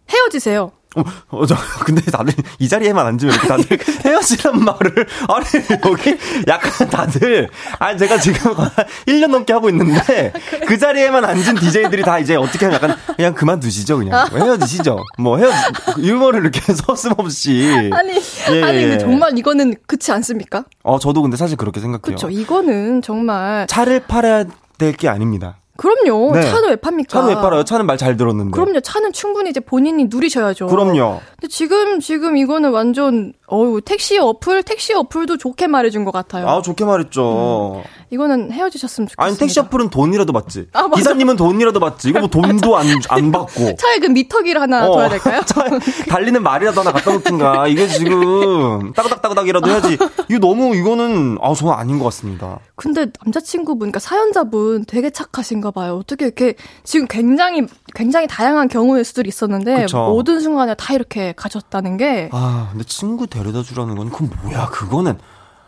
[SPEAKER 1] 헤어지세요.
[SPEAKER 3] 어, 어, 저, 근데 다들 이 자리에만 앉으면 이렇게 다들 *laughs* 헤어지란 말을, 아니, 여기 약간 다들, 아니, 제가 지금 *laughs* 1년 넘게 하고 있는데, 그 자리에만 앉은 DJ들이 다 이제 어떻게 하면 약간, 그냥 그만두시죠, 그냥. 뭐 헤어지시죠. 뭐 헤어지, 유머를 이렇게 *laughs* 서슴없이.
[SPEAKER 1] 아니,
[SPEAKER 3] 예,
[SPEAKER 1] 아니,
[SPEAKER 3] 예.
[SPEAKER 1] 근데 정말 이거는 그치 않습니까?
[SPEAKER 3] 어, 저도 근데 사실 그렇게 생각해요.
[SPEAKER 1] 그쵸. 이거는 정말.
[SPEAKER 3] 차를 팔아야 될 게 아닙니다.
[SPEAKER 1] 그럼요.
[SPEAKER 3] 네.
[SPEAKER 1] 차는 왜 팝니까?
[SPEAKER 3] 차는 왜 팔아요? 차는 말 잘 들었는데.
[SPEAKER 1] 그럼요. 차는 충분히 이제 본인이 누리셔야죠.
[SPEAKER 3] 그럼요.
[SPEAKER 1] 근데 지금, 지금 이거는 완전, 어우, 택시 어플, 택시 어플도 좋게 말해준 것 같아요.
[SPEAKER 3] 아, 좋게 말했죠.
[SPEAKER 1] 이거는 헤어지셨으면 좋겠습니다.
[SPEAKER 3] 아니 택시 어플은 돈이라도 받지.
[SPEAKER 1] 아, 맞아.
[SPEAKER 3] 기사님은 돈이라도 받지. 이거 뭐 돈도 안, 안 받고. *laughs*
[SPEAKER 1] 차에 그 미터기를 하나 둬야 될까요?
[SPEAKER 3] 어, *laughs* 차에 달리는 말이라도 하나 갖다 놓든가. 이게 지금 따그닥따그닥이라도 해야지. 이거 너무 이거는 아 저는 아닌 것 같습니다.
[SPEAKER 1] 근데 남자친구분, 그러니까 사연자분 되게 착하신 가 봐요. 어떻게 이렇게 지금 굉장히 굉장히 다양한 경우의 수들이 있었는데
[SPEAKER 3] 그쵸.
[SPEAKER 1] 모든 순간에 다 이렇게 가졌다는 게
[SPEAKER 3] 아 근데 친구 데려다 주라는 건 그건 뭐야? 그거는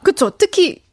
[SPEAKER 1] 그쵸. 특히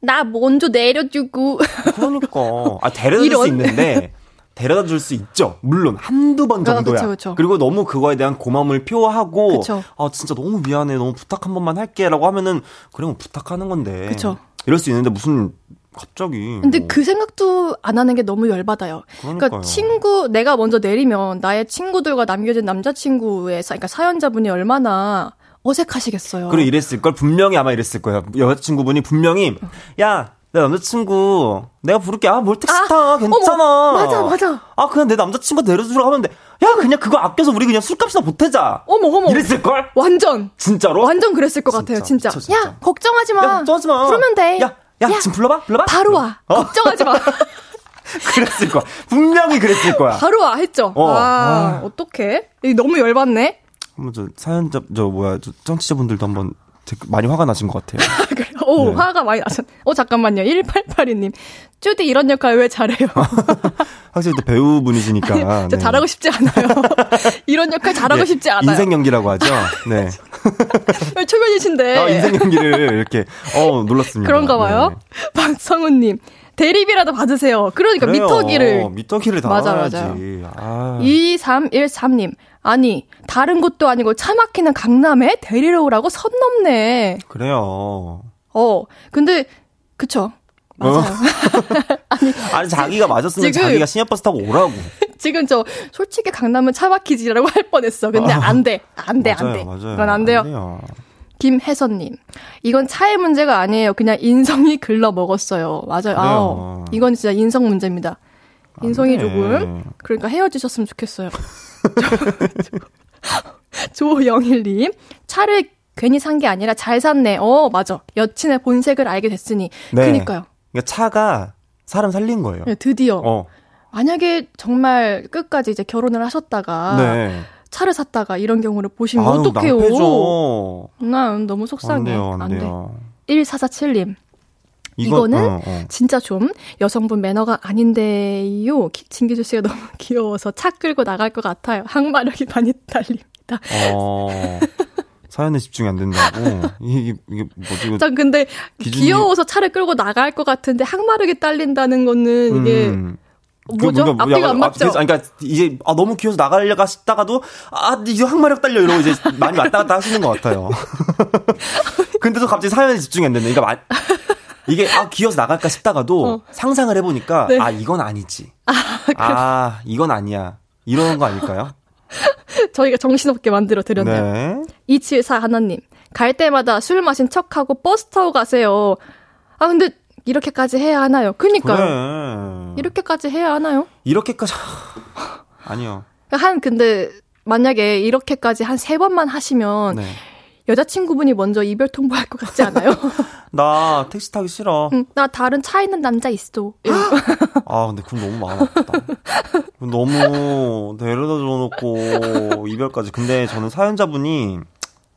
[SPEAKER 1] 나 먼저 내려주고
[SPEAKER 3] 그러니까 아 데려다 줄 수. 있는데. 데려다 줄 수 있죠. 물론 한두 번
[SPEAKER 1] 아,
[SPEAKER 3] 정도야.
[SPEAKER 1] 그쵸, 그쵸.
[SPEAKER 3] 리고 너무 그거에 대한 고마움을 표하고
[SPEAKER 1] 그쵸.
[SPEAKER 3] 아 진짜 너무 미안해. 너무 부탁 한 번만 할게라고 하면은 그래 뭐 부탁하는 건데.
[SPEAKER 1] 그쵸.
[SPEAKER 3] 이럴 수 있는데 무슨 갑자기
[SPEAKER 1] 근데
[SPEAKER 3] 뭐.
[SPEAKER 1] 그 생각도 안 하는 게 너무 열받아요. 그러니까. 친구 내가 먼저 내리면 나의 친구들과 남겨진 남자친구의 사, 그러니까 사연자분이 얼마나 어색하시겠어요.
[SPEAKER 3] 그리고 이랬을 걸 분명히 아마 이랬을 거예요. 여자친구분이 분명히 야, 내 남자친구 내가 부를게. 아, 뭘 택시
[SPEAKER 1] 아,
[SPEAKER 3] 타. 괜찮아.
[SPEAKER 1] 어머, 맞아, 맞아.
[SPEAKER 3] 아, 그냥 내 남자친구 내려주라고 하면 돼. 야, 그냥 그거 아껴서 우리 그냥 술값이나 보태자.
[SPEAKER 1] 어머 어머.
[SPEAKER 3] 이랬을 걸?
[SPEAKER 1] 완전
[SPEAKER 3] 진짜로?
[SPEAKER 1] 완전 그랬을 것 같아요, 진짜.
[SPEAKER 3] 진짜, 진짜.
[SPEAKER 1] 야, 걱정하지 마.
[SPEAKER 3] 야, 걱정하지 마.
[SPEAKER 1] 그러면 돼.
[SPEAKER 3] 야, 야, 지금 불러봐, 불러봐.
[SPEAKER 1] 바로 와.
[SPEAKER 3] 어?
[SPEAKER 1] 걱정하지 마. *laughs*
[SPEAKER 3] 그랬을 거야. 분명히 그랬을 거야.
[SPEAKER 1] 바로 와 했죠.
[SPEAKER 3] 어.
[SPEAKER 1] 아,
[SPEAKER 3] 아.
[SPEAKER 1] 어떡해? 너무 열받네.
[SPEAKER 3] 한번 저 사연자 저 뭐야 저 청취자분들도 한번 많이 화가 나신 것 같아요. *laughs*
[SPEAKER 1] 그래. 오,
[SPEAKER 3] 네.
[SPEAKER 1] 화가 많이 나셨. 어, 잠깐만요. 1882님. 쭈디 이런 역할 왜 잘해요? *laughs*
[SPEAKER 3] 확실히 또 배우분이시니까.
[SPEAKER 1] 저
[SPEAKER 3] 네.
[SPEAKER 1] 잘하고 싶지 않아요. *laughs* 이런 역할 잘하고
[SPEAKER 3] 네,
[SPEAKER 1] 싶지 않아요.
[SPEAKER 3] 인생 연기라고 하죠. 네. *laughs*
[SPEAKER 1] 왜 초면이신데.
[SPEAKER 3] 아, 인생 연기를 이렇게 어 놀랐습니다.
[SPEAKER 1] 그런가 봐요.
[SPEAKER 3] 네.
[SPEAKER 1] 박성우님. 대리비라도 받으세요. 그러니까
[SPEAKER 3] 그래요.
[SPEAKER 1] 미터기를.
[SPEAKER 3] 미터기를 다
[SPEAKER 1] 맞아. 맞아요.
[SPEAKER 3] 아.
[SPEAKER 1] 2313님. 아니, 다른 곳도 아니고 차 막히는 강남에 데리러 오라고 선 넘네.
[SPEAKER 3] 그래요.
[SPEAKER 1] 어, 근데, 그쵸. 맞아요. *laughs*
[SPEAKER 3] 아니 자기가 맞았으면
[SPEAKER 1] 지금-
[SPEAKER 3] 자기가 시내버스 타고 오라고.
[SPEAKER 1] 지금 저, 솔직히 강남은 차 막히지라고 할 뻔했어. 근데 안 돼. 안 돼, 안
[SPEAKER 3] 맞아요,
[SPEAKER 1] 돼.
[SPEAKER 3] 맞아요.
[SPEAKER 1] 이건 안 돼요.
[SPEAKER 3] 돼요.
[SPEAKER 1] 김혜선님. 이건 차의 문제가 아니에요. 그냥 인성이 글러 먹었어요. 맞아요. 아우, 이건 진짜 인성 문제입니다. 인성이
[SPEAKER 3] 돼.
[SPEAKER 1] 조금. 그러니까 헤어지셨으면 좋겠어요. *laughs* 조영일님. 차를 괜히 산 게 아니라 잘 샀네. 어, 맞아. 여친의 본색을 알게 됐으니.
[SPEAKER 3] 네.
[SPEAKER 1] 그니까요.
[SPEAKER 3] 그러니까 차가 사람 살린 거예요.
[SPEAKER 1] 네, 드디어.
[SPEAKER 3] 어.
[SPEAKER 1] 만약에 정말 끝까지 이제 결혼을 하셨다가
[SPEAKER 3] 네.
[SPEAKER 1] 차를 샀다가 이런 경우를 보시면
[SPEAKER 3] 아유,
[SPEAKER 1] 어떡해요?
[SPEAKER 3] 낭패죠.
[SPEAKER 1] 난 너무
[SPEAKER 3] 안
[SPEAKER 1] 속상해.
[SPEAKER 3] 돼요, 안
[SPEAKER 1] 안 돼.
[SPEAKER 3] 돼요.
[SPEAKER 1] 1447님.
[SPEAKER 3] 이건-
[SPEAKER 1] 이거 는
[SPEAKER 3] 어, 어.
[SPEAKER 1] 진짜 좀 여성분 매너가 아닌데요. 기- 진기주 씨가 너무 *laughs* 귀여워서 차 끌고 나갈 것 같아요. 항마력이 많이 달립니다.
[SPEAKER 3] 어, 사연에 집중이 안 된다고. *laughs* 이게, 이게 뭐지? 이거
[SPEAKER 1] 전 근데
[SPEAKER 3] 기준이-
[SPEAKER 1] 귀여워서 차를 끌고 나갈 것 같은데 항마력이 딸린다는 거는 이게
[SPEAKER 3] 음.
[SPEAKER 1] 뭐죠?
[SPEAKER 3] 그 뭔가
[SPEAKER 1] 앞뒤가 안 맞죠?
[SPEAKER 3] 앞뒤에서- 아니, 그러니까 이제 아, 너무 귀여워서 나가려가 싶다가도 아 이제 항마력 딸려 이러고 이제 많이 왔다 갔다 하시는 것 같아요. *laughs* 근데도 갑자기 사연에 집중이 안 되네. 그러니까 마- 이게 아 귀여워서 나갈까 싶다가도
[SPEAKER 1] 어.
[SPEAKER 3] 상상을 해보니까
[SPEAKER 1] 네.
[SPEAKER 3] 아 이건 아니지. 아, 이건 아니야. 이런 거 아닐까요? *laughs*
[SPEAKER 1] 저희가 정신없게 만들어 드렸네요.
[SPEAKER 3] 네.
[SPEAKER 1] 274 하나님. 갈 때마다 술 마신 척하고 버스 타고 가세요. 아 근데 이렇게까지 해야 하나요? 그니까요.
[SPEAKER 3] 그래.
[SPEAKER 1] 이렇게까지 해야 하나요?
[SPEAKER 3] 이렇게까지 아니요.
[SPEAKER 1] 한 근데 만약에 이렇게까지 한 세 번만 하시면
[SPEAKER 3] 네.
[SPEAKER 1] 여자친구분이 먼저 이별 통보할 것 같지 않아요? *laughs*
[SPEAKER 3] 나 택시 타기 싫어.
[SPEAKER 1] 응, 나 다른 차 있는 남자 있어. *laughs*
[SPEAKER 3] 아, 근데 그럼 너무 마음 아프다. 너무 데려다 줘놓고 이별까지. 근데 저는 사연자분이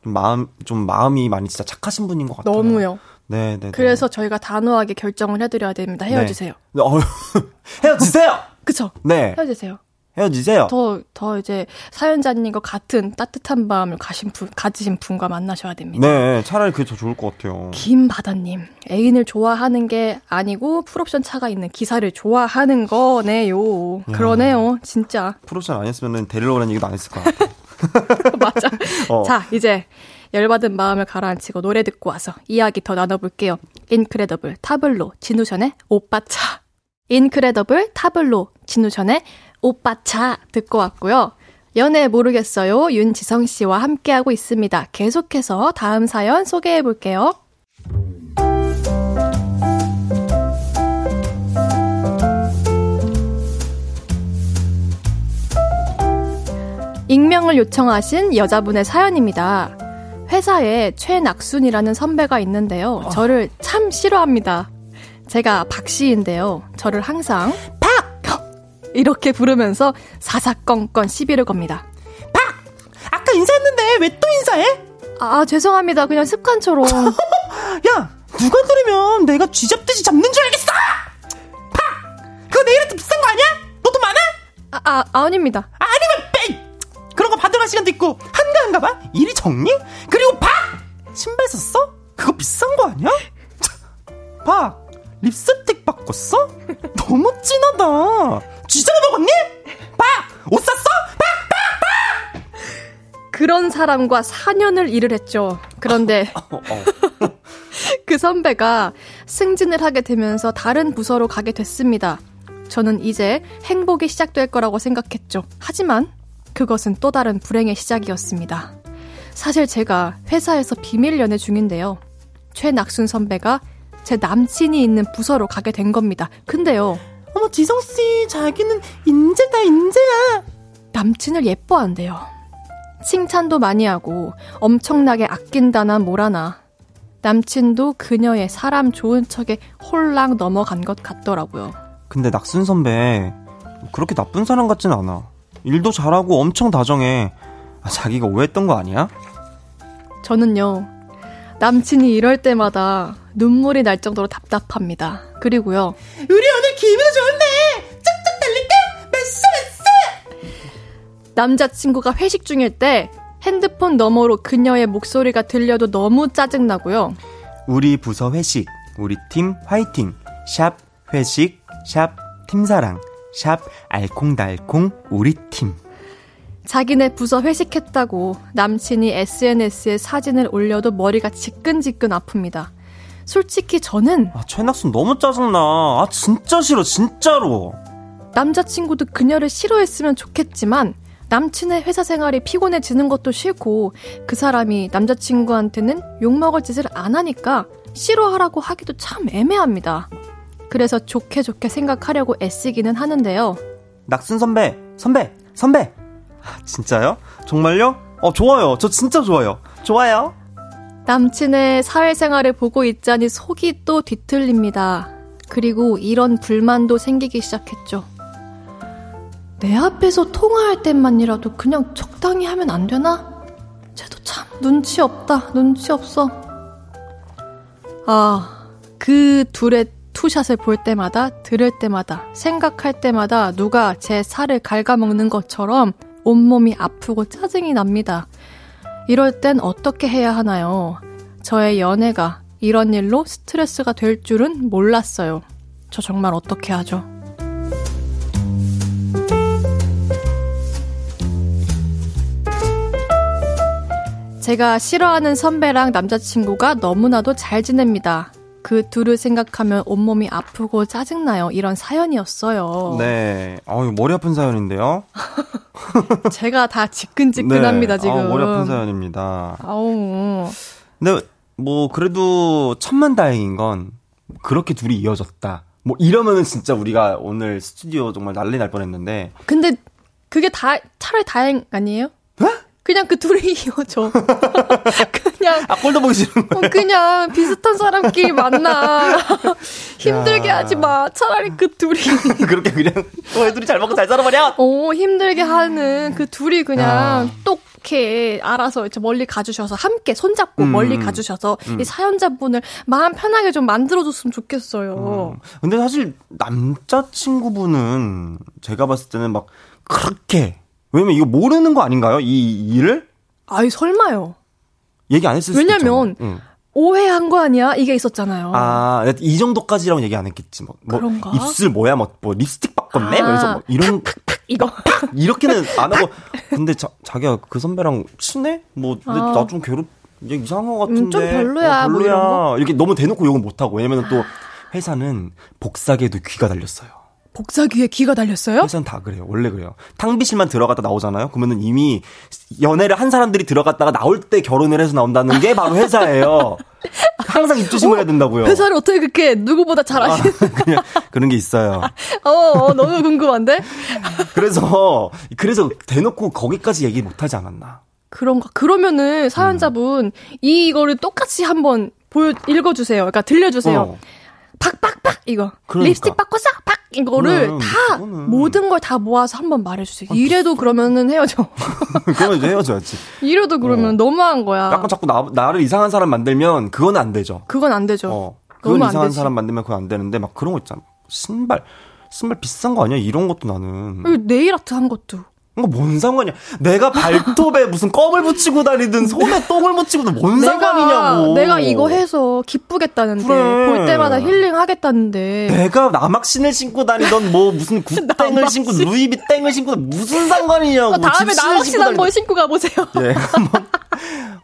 [SPEAKER 3] 좀 마음, 좀 마음이 많이 진짜 착하신 분인 것 같아요.
[SPEAKER 1] 너무요.
[SPEAKER 3] 네, 네.
[SPEAKER 1] 그래서 저희가 단호하게 결정을 해드려야 됩니다. 헤어지세요.
[SPEAKER 3] 네, *laughs* 헤어지세요!
[SPEAKER 1] 그쵸?
[SPEAKER 3] 네.
[SPEAKER 1] 헤어지세요.
[SPEAKER 3] 헤어지세요.
[SPEAKER 1] 더, 더 이제 사연자님과 같은 따뜻한 마음을 가신 분, 가지신 분과 만나셔야 됩니다.
[SPEAKER 3] 네, 차라리 그게 더 좋을 것 같아요.
[SPEAKER 1] 김바다님, 애인을 좋아하는 게 아니고 풀옵션 차가 있는 기사를 좋아하는 거네요. 그러네요, 진짜.
[SPEAKER 3] 풀옵션 안 했으면 데리러 오라는 얘기도 안 했을 것 같아요. *laughs*
[SPEAKER 1] 맞아.
[SPEAKER 3] 어.
[SPEAKER 1] 자, 이제 열받은 마음을 가라앉히고 노래 듣고 와서 이야기 더 나눠볼게요. 인크레더블 타블로 진우션의 오빠차. 인크레더블 타블로 진우션의 오빠차 듣고 왔고요. 연애 모르겠어요. 윤지성 씨와 함께하고 있습니다. 계속해서 다음 사연 소개해 볼게요. 익명을 요청하신 여자분의 사연입니다. 회사에 최낙순이라는 선배가 있는데요. 저를 참 싫어합니다. 제가 박씨인데요. 저를 항상 박! 이렇게 부르면서 사사건건 시비를 겁니다.
[SPEAKER 4] 아까 인사했는데 왜 또 인사해?
[SPEAKER 1] 아, 죄송합니다. 그냥 습관처럼. *laughs*
[SPEAKER 4] 야, 누가 그러면 내가 쥐잡듯이 잡는 줄 알겠어! 팍! 그거 내일한테 비싼 거 아니야? 너돈 많아?
[SPEAKER 1] 아, 아, 아닙니다.
[SPEAKER 4] 아니면 빼! 그런 거 받으러 갈 시간도 있고 한가한가 봐? 일이 정리? 그리고 팍! 신발 샀어? 그거 비싼 거 아니야? 차, 팍! 립스틱 바꿨어? *laughs* 너무 진하다. 쥐자로 먹었니? 팍! 옷 샀어? 팍!
[SPEAKER 1] 그런 사람과 4년을 일을 했죠. 그런데 *laughs* *laughs* 그 선배가 승진을 하게 되면서 다른 부서로 가게 됐습니다. 저는 이제 행복이 시작될 거라고 생각했죠. 하지만 그것은 또 다른 불행의 시작이었습니다. 사실 제가 회사에서 비밀 연애 중인데요. 최낙순 선배가 제 남친이 있는 부서로 가게 된 겁니다. 근데요.
[SPEAKER 4] 어머, 지성씨, 자기는 인재다, 인재야.
[SPEAKER 1] 남친을 예뻐한대요. 칭찬도 많이 하고 엄청나게 아낀다나 뭐라나. 남친도 그녀의 사람 좋은 척에 홀랑 넘어간 것 같더라고요.
[SPEAKER 3] 근데 낙순 선배 그렇게 나쁜 사람 같진 않아. 일도 잘하고 엄청 다정해. 아, 자기가 오해했던 거 아니야?
[SPEAKER 1] 저는요, 남친이 이럴 때마다 눈물이 날 정도로 답답합니다. 그리고요,
[SPEAKER 4] 우리 오늘 기분 좋은데 쫙쫙 달릴까? 메스 메스
[SPEAKER 1] 남자친구가 회식 중일 때 핸드폰 너머로 그녀의 목소리가 들려도 너무 짜증나고요.
[SPEAKER 3] 우리 부서 회식, 우리 팀 화이팅. 샵 회식, 샵 팀사랑, 샵 알콩달콩 우리 팀.
[SPEAKER 1] 자기네 부서 회식했다고 남친이 SNS에 사진을 올려도 머리가 지끈지끈 아픕니다. 솔직히 저는
[SPEAKER 3] 아, 최낙순 너무 짜증나. 아, 진짜 싫어, 진짜로.
[SPEAKER 1] 남자친구도 그녀를 싫어했으면 좋겠지만 남친의 회사 생활이 피곤해지는 것도 싫고 그 사람이 남자친구한테는 욕먹을 짓을 안 하니까 싫어하라고 하기도 참 애매합니다. 그래서 좋게 좋게 생각하려고 애쓰기는 하는데요.
[SPEAKER 3] 낙순 선배, 선배, 선배. 아, 진짜요? 정말요? 어, 좋아요. 저 진짜 좋아요. 좋아요.
[SPEAKER 1] 남친의 사회생활을 보고 있자니 속이 또 뒤틀립니다. 그리고 이런 불만도 생기기 시작했죠. 내 앞에서 통화할 때만이라도 그냥 적당히 하면 안 되나? 쟤도 참 눈치 없다. 눈치 없어. 아, 그 둘의 투샷을 볼 때마다, 들을 때마다, 생각할 때마다 누가 제 살을 갉아먹는 것처럼 온몸이 아프고 짜증이 납니다. 이럴 땐 어떻게 해야 하나요? 저의 연애가 이런 일로 스트레스가 될 줄은 몰랐어요. 저 정말 어떻게 하죠? 제가 싫어하는 선배랑 남자친구가 너무나도 잘 지냅니다. 그 둘을 생각하면 온몸이 아프고 짜증나요. 이런 사연이었어요.
[SPEAKER 3] 네. 어유 머리 아픈 사연인데요. *laughs* *laughs*
[SPEAKER 1] 제가 다 지끈지끈합니다,
[SPEAKER 3] 네.
[SPEAKER 1] 지금.
[SPEAKER 3] 아, 머리 아픈 사연입니다.
[SPEAKER 1] 아우.
[SPEAKER 3] 근데 뭐 그래도 천만 다행인 건 그렇게 둘이 이어졌다. 뭐 이러면은 진짜 우리가 오늘 스튜디오 정말 난리 날 뻔했는데
[SPEAKER 1] 근데 그게 다 차라리 다행 아니에요? 그냥 그 둘이 *laughs* 이어져. 그냥.
[SPEAKER 3] 아, 꼴도 보기 싫은
[SPEAKER 1] 거 어, 그냥 비슷한 사람끼리 만나. *laughs* 힘들게 하지 마. 차라리 그 둘이. *laughs*
[SPEAKER 3] 그렇게 그냥, 어, 애들이 잘 먹고 잘 살아버려!
[SPEAKER 1] 어, 힘들게 하는 그 둘이 그냥 똑 이렇게 알아서 이제 멀리 가주셔서 함께 손잡고 음, 멀리 가주셔서 음. 이 사연자분을 마음 편하게 좀 만들어줬으면 좋겠어요. 음.
[SPEAKER 3] 근데 사실 남자친구분은 제가 봤을 때는 막 그렇게 왜냐면 이거 모르는 거 아닌가요? 이 일을?
[SPEAKER 1] 아이 설마요.
[SPEAKER 3] 얘기 안 했을
[SPEAKER 1] 수도 왜냐면 응. 오해한 거 아니야? 이게 있었잖아요.
[SPEAKER 3] 아, 이 정도까지라고 얘기 안 했겠지. 뭐, 뭐
[SPEAKER 1] 그런가?
[SPEAKER 3] 입술 뭐야? 뭐, 뭐 립스틱 바꿨네? 아, 그래서 뭐 이런
[SPEAKER 1] 이거
[SPEAKER 3] 이렇게는 안 하고 근데 자, 자기가 그 선배랑 친해? 뭐 근데 아. 나좀 괴롭 이제 이상한 것 같은데. 음,
[SPEAKER 1] 좀 별로야.
[SPEAKER 3] 어, 별로야.
[SPEAKER 1] 뭐
[SPEAKER 3] 이렇게 너무 대놓고 욕은 못 하고 왜냐면 또 회사는 복사기에도 귀가 달렸어요.
[SPEAKER 1] 복사기에 귀가 달렸어요?
[SPEAKER 3] 회사는 다 그래요. 원래 그래요. 탕비실만 들어갔다 나오잖아요. 그러면은 이미 연애를 한 사람들이 들어갔다가 나올 때 결혼을 해서 나온다는 게 바로 회사예요. *laughs* 항상 입조심을 어, 해야 된다고요.
[SPEAKER 1] 회사를 어떻게 그렇게 누구보다 잘 아시는?
[SPEAKER 3] 아, *laughs* 그냥 그런 게 있어요.
[SPEAKER 1] 어, 어, 너무 궁금한데. *laughs*
[SPEAKER 3] 그래서 그래서 대놓고 거기까지 얘기 못 하지 않았나?
[SPEAKER 1] 그런가? 그러면은 사연자분 음. 이거를 똑같이 한번 보여 읽어주세요. 그러니까 들려주세요. 어. 팍팍팍 이거 그러니까. 립스틱 바꿨어 팍 이거를 그럼, 다 그거는. 모든 걸 다 모아서 한번 말해주세요. 아, 이래도 그러면은 헤어져. *laughs*
[SPEAKER 3] 그러면 이제 헤어져야지.
[SPEAKER 1] 이래도 그러면 어. 너무한 거야.
[SPEAKER 3] 약간 자꾸 나, 나를 이상한 사람 만들면 그건 안 되죠.
[SPEAKER 1] 그건 안 되죠.
[SPEAKER 3] 어. 그건 이상한 사람 만들면 그건 안 되는데 막 그런 거 있잖아. 신발 신발 비싼 거 아니야? 이런 것도 나는.
[SPEAKER 1] 네일 아트 한 것도.
[SPEAKER 3] 뭔 상관이야. 내가 발톱에 무슨 껌을 붙이고 다니든 손에 똥을 묻히고도 뭔 내가, 상관이냐고.
[SPEAKER 1] 내가 이거 해서 기쁘겠다는데. 그래. 볼 때마다 힐링 하겠다는데.
[SPEAKER 3] 내가 나막신을 신고 다니던 뭐 무슨 *laughs* 굿땡을 신고 루이비 땡을 신고 무슨 상관이냐고. 어,
[SPEAKER 1] 다음에 나막신 한번 신고 가보세요. 예, 한번.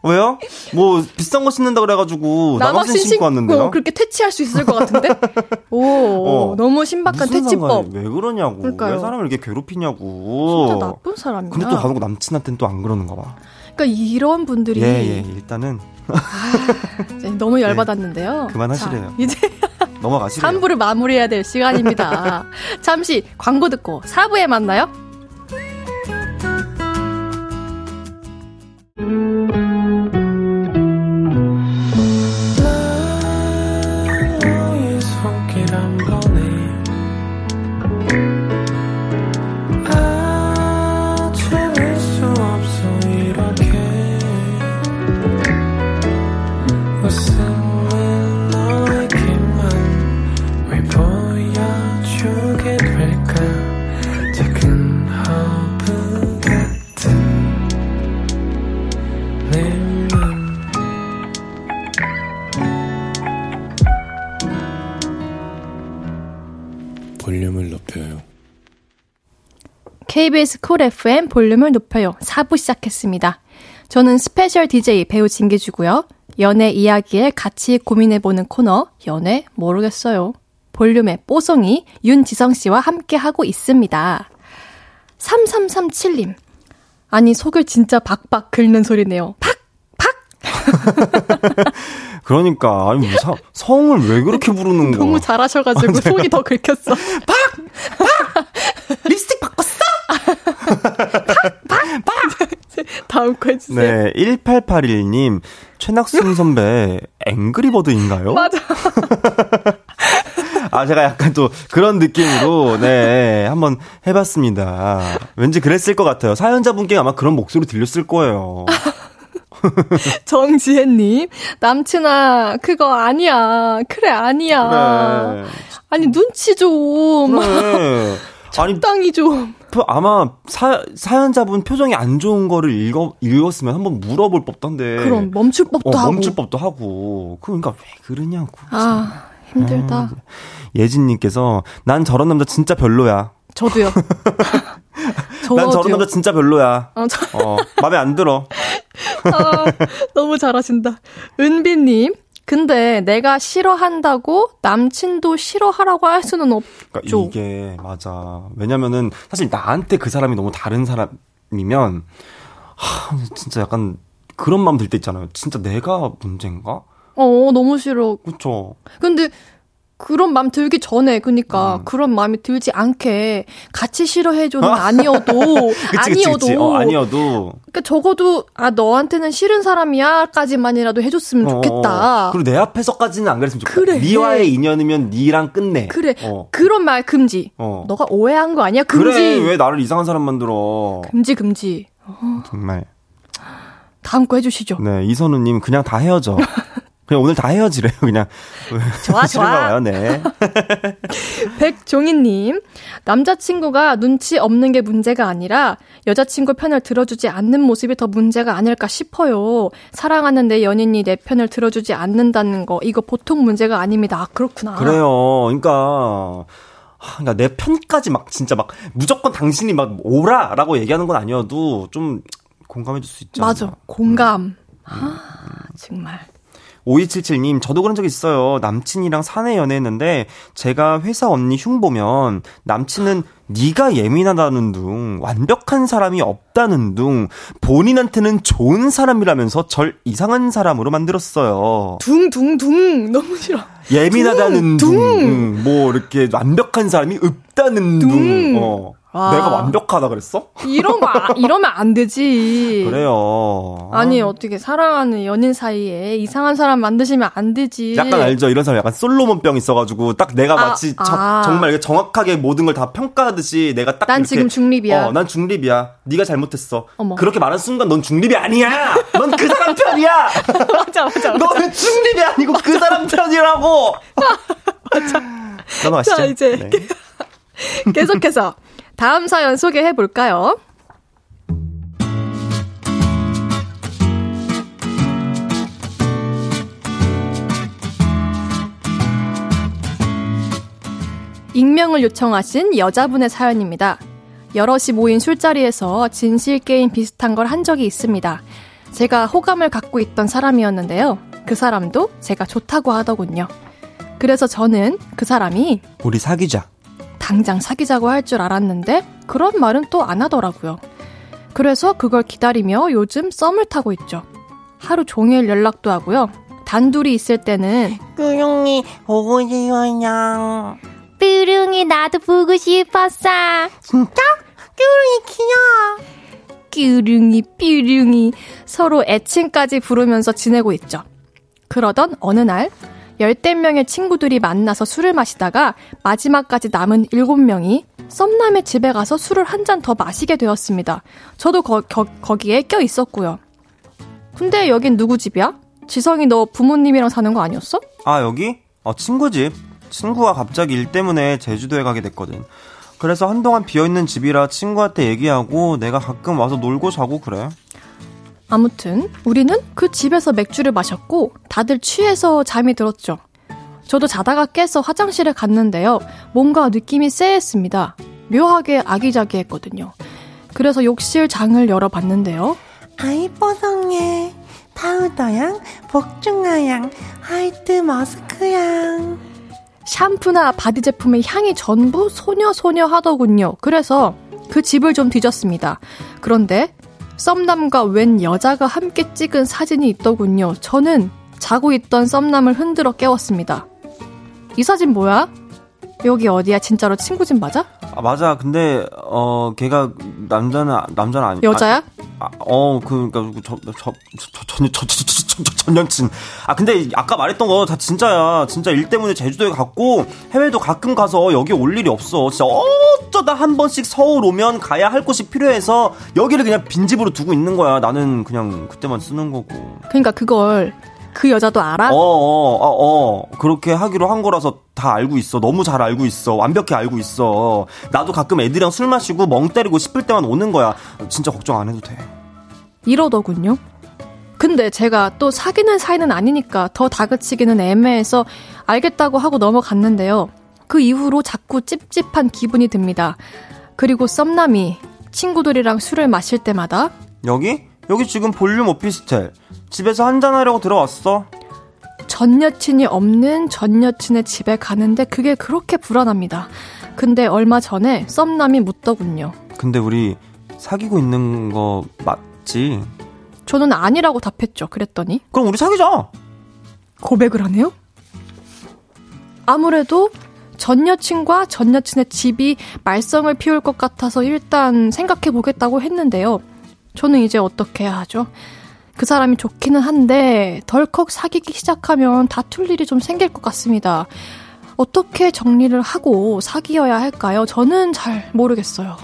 [SPEAKER 3] 왜요? 뭐 비싼 거 신는다 그래가지고 나막신 신고 왔는데요.
[SPEAKER 1] 그렇게 퇴치할 수 있을 것 같은데? *laughs* 오, 어, 너무 신박한 퇴치법.
[SPEAKER 3] 왜 그러냐고. 그러니까요. 왜 사람을 이렇게 괴롭히냐고.
[SPEAKER 1] 진짜 나쁜 사람이야.
[SPEAKER 3] 근데 또 가고 남친한테는 또 안 그러는가 봐.
[SPEAKER 1] 그러니까 이런 분들이
[SPEAKER 3] 예, 예. 일단은
[SPEAKER 1] 아, 너무 열받았는데요.
[SPEAKER 3] 네, 그만하시래요. 자, 이제 넘어가시래요.
[SPEAKER 1] 3부를 마무리해야 될 시간입니다. *laughs* 잠시 광고 듣고 4부에 만나요. KBS 쿨 FM 볼륨을 높여요. 4부 시작했습니다. 저는 스페셜 DJ 배우 진기주고요. 연애 이야기에 같이 고민해보는 코너, 연애 모르겠어요. 볼륨의 뽀송이 윤지성 씨와 함께하고 있습니다. 3337님. 아니, 속을 진짜 박박 긁는 소리네요. 팍! 팍! *laughs*
[SPEAKER 3] 그러니까, 아니, 뭐 사, 성을 왜 그렇게 부르는 거야?
[SPEAKER 1] 너무 잘하셔가지고 아, 속이 더 긁혔어. *laughs*
[SPEAKER 3] 팍! 팍! *laughs* 립스틱 바꿨어?
[SPEAKER 1] 다음 거 해주세요.
[SPEAKER 3] 네, 1881님, 최낙순 선배, 앵그리버드인가요?
[SPEAKER 1] 맞아. *laughs*
[SPEAKER 3] 아, 제가 약간 또 그런 느낌으로, 네, 한번 해봤습니다. 왠지 그랬을 것 같아요. 사연자분께 아마 그런 목소리 들렸을 거예요. *laughs*
[SPEAKER 1] 정지혜님, 남친아, 그거 아니야. 그래, 아니야. 그래. 아니, 눈치 좀.
[SPEAKER 3] 그래.
[SPEAKER 1] 적당히 좀.
[SPEAKER 3] 아마 사, 사연자분 표정이 안 좋은 거를 읽어, 읽었으면 한번 물어볼 법던데.
[SPEAKER 1] 그럼 멈출 법도
[SPEAKER 3] 어,
[SPEAKER 1] 하고.
[SPEAKER 3] 멈출 법도 하고. 그러니까 왜 그러냐고.
[SPEAKER 1] 아, 힘들다. 아,
[SPEAKER 3] 예진님께서 난 저런 남자 진짜 별로야.
[SPEAKER 1] 저도요. *laughs*
[SPEAKER 3] 난 저런 남자 진짜 별로야. 어, 저... 어 마음에 안 들어. *laughs*
[SPEAKER 1] 아, 너무 잘하신다. 은비님, 근데 내가 싫어한다고 남친도 싫어하라고 할 수는 없죠.
[SPEAKER 3] 그러니까 이게 맞아. 왜냐면은 사실 나한테 그 사람이 너무 다른 사람이면 하, 진짜 약간 그런 마음 들 때 있잖아요. 진짜 내가 문제인가?
[SPEAKER 1] 어, 너무 싫어.
[SPEAKER 3] 그쵸.
[SPEAKER 1] 근데 그런 마음 들기 전에 그러니까 음. 그런 마음이 들지 않게 같이 싫어해줘는 아니어도 *laughs*
[SPEAKER 3] 그치,
[SPEAKER 1] 아니어도
[SPEAKER 3] 그치, 그치. 어, 아니어도
[SPEAKER 1] 그러니까 적어도 아 너한테는 싫은 사람이야까지만이라도 해줬으면 어, 좋겠다.
[SPEAKER 3] 어, 그리고 내 앞에서까지는 안 그랬으면 좋겠다. 그래. 니와의 인연이면 니랑 끝내.
[SPEAKER 1] 그래. 어. 그런 말 금지. 어. 너가 오해한 거 아니야? 금지.
[SPEAKER 3] 그래 왜 나를 이상한 사람 만들어?
[SPEAKER 1] 금지 금지.
[SPEAKER 3] 정말.
[SPEAKER 1] 다음 거 해주시죠.
[SPEAKER 3] 네 이선우님 그냥 다 헤어져. *laughs* 그냥 오늘 다 헤어지래요, 그냥.
[SPEAKER 1] 좋아, *laughs* 좋아.
[SPEAKER 3] 봐요, 네. *laughs*
[SPEAKER 1] 백종희님, 남자친구가 눈치 없는 게 문제가 아니라 여자친구 편을 들어주지 않는 모습이 더 문제가 아닐까 싶어요. 사랑하는 내 연인이 내 편을 들어주지 않는다는 거, 이거 보통 문제가 아닙니다. 아, 그렇구나.
[SPEAKER 3] 그래요. 그러니까. 그러니까 내 편까지 막 진짜 막 무조건 당신이 막 오라라고 얘기하는 건 아니어도 좀 공감해 줄 수 있죠.
[SPEAKER 1] 맞아. 공감. 음. 아, 정말.
[SPEAKER 3] 5277님, 저도 그런 적 있어요. 남친이랑 사내 연애했는데, 제가 회사 언니 흉 보면, 남친은 네가 예민하다는 둥, 완벽한 사람이 없다는 둥, 본인한테는 좋은 사람이라면서 절 이상한 사람으로 만들었어요.
[SPEAKER 1] 둥둥둥 너무 싫어.
[SPEAKER 3] 예민하다는 둥, 둥. 둥. 뭐 이렇게 완벽한 사람이 없다는 둥. 둥. 어. 와. 내가 완벽하다 그랬어?
[SPEAKER 1] 이런 거, 아, 이러면 안 되지.
[SPEAKER 3] 그래요.
[SPEAKER 1] 아니, 어떻게 사랑하는 연인 사이에 이상한 사람 만드시면 안 되지.
[SPEAKER 3] 약간 알죠? 이런 사람 약간 솔로몬병 있어가지고 딱 내가 아, 마치 저, 아. 정말 정확하게 모든 걸 다 평가하듯이 내가 딱.
[SPEAKER 1] 난 이렇게, 지금 중립이야.
[SPEAKER 3] 어, 난 중립이야. 네가 잘못했어. 어머. 그렇게 말한 순간 넌 중립이 아니야! 넌 그 사람 편이야! *laughs*
[SPEAKER 1] 맞아, 맞아, 맞아.
[SPEAKER 3] 너는 중립이 아니고 그 사람 편이라고! *laughs*
[SPEAKER 1] 맞아.
[SPEAKER 3] 넘어가시죠.
[SPEAKER 1] 자, 이제. 네. *laughs* 계속해서. 다음 사연 소개해 볼까요? 익명을 요청하신 여자분의 사연입니다. 여럿이 모인 술자리에서 진실 게임 비슷한 걸 한 적이 있습니다. 제가 호감을 갖고 있던 사람이었는데요. 그 사람도 제가 좋다고 하더군요. 그래서 저는 그 사람이
[SPEAKER 3] 우리 사귀자.
[SPEAKER 1] 당장 사귀자고 할 줄 알았는데 그런 말은 또 안 하더라고요. 그래서 그걸 기다리며 요즘 썸을 타고 있죠. 하루 종일 연락도 하고요. 단둘이 있을 때는
[SPEAKER 5] 꾸룡이 보고 싶어요.
[SPEAKER 1] 뾰룡이 나도 보고 싶었어.
[SPEAKER 5] 진짜? 뾰룡이 귀여워.
[SPEAKER 1] 뾰룡이 뾰룡이 서로 애칭까지 부르면서 지내고 있죠. 그러던 어느 날 열댓 명의 친구들이 만나서 술을 마시다가 마지막까지 남은 일곱 명이 썸남의 집에 가서 술을 한 잔 더 마시게 되었습니다. 저도 거, 거, 거 기에 껴 있었고요. 근데 여긴 누구 집이야? 지성이 너 부모님이랑 사는 거 아니었어?
[SPEAKER 3] 아, 여기? 어, 친구 집. 친구가 갑자기 일 때문에 제주도에 가게 됐거든. 그래서 한동안 비어있는 집이라 친구한테 얘기하고 내가 가끔 와서 놀고 자고 그래.
[SPEAKER 1] 아무튼 우리는 그 집에서 맥주를 마셨고 다들 취해서 잠이 들었죠. 저도 자다가 깨서 화장실에 갔는데요. 뭔가 느낌이 쎄했습니다. 묘하게 아기자기했거든요. 그래서 욕실 장을 열어봤는데요.
[SPEAKER 5] 아이 뽀송해. 파우더향, 복숭아향, 화이트 머스크향.
[SPEAKER 1] 샴푸나 바디 제품의 향이 전부 소녀소녀 하더군요. 그래서 그 집을 좀 뒤졌습니다. 그런데 썸남과 웬 여자가 함께 찍은 사진이 있더군요. 저는 자고 있던 썸남을 흔들어 깨웠습니다. 이 사진 뭐야? 여기 어디야? 진짜로 친구 집 맞아?
[SPEAKER 3] 아, 맞아. 근데 어 걔가 남자는 남자는 아니
[SPEAKER 1] 여자야?
[SPEAKER 3] 아, 어 그러니까 저저저전 남친. 아 근데 아까 말했던 거 다 진짜야. 진짜 일 때문에 제주도에 갔고 해외도 가끔 가서 여기 올 일이 없어. 진짜 어쩌다 한 번씩 서울 오면 가야 할 곳이 필요해서 여기를 그냥 빈집으로 두고 있는 거야. 나는 그냥 그때만 쓰는 거고.
[SPEAKER 1] 그러니까 그걸 그 여자도 알아?
[SPEAKER 3] 어, 어, 어, 어. 그렇게 하기로 한 거라서 다 알고 있어. 너무 잘 알고 있어. 완벽히 알고 있어. 나도 가끔 애들이랑 술 마시고 멍 때리고 싶을 때만 오는 거야. 진짜 걱정 안 해도 돼.
[SPEAKER 1] 이러더군요. 근데 제가 또 사귀는 사이는 아니니까 더 다그치기는 애매해서 알겠다고 하고 넘어갔는데요. 그 이후로 자꾸 찝찝한 기분이 듭니다. 그리고 썸남이 친구들이랑 술을 마실 때마다
[SPEAKER 3] 여기? 여기 지금 볼륨 오피스텔. 집에서 한잔하려고 들어왔어.
[SPEAKER 1] 전 여친이 없는 전 여친의 집에 가는데 그게 그렇게 불안합니다. 근데 얼마 전에 썸남이 묻더군요.
[SPEAKER 3] 근데 우리 사귀고 있는 거 맞지?
[SPEAKER 1] 저는 아니라고 답했죠. 그랬더니
[SPEAKER 3] 그럼 우리 사귀자.
[SPEAKER 1] 고백을 하네요? 아무래도 전 여친과 전 여친의 집이 말썽을 피울 것 같아서 일단 생각해 보겠다고 했는데요. 저는 이제 어떻게 해야 하죠? 그 사람이 좋기는 한데 덜컥 사귀기 시작하면 다툴 일이 좀 생길 것 같습니다. 어떻게 정리를 하고 사귀어야 할까요? 저는 잘 모르겠어요.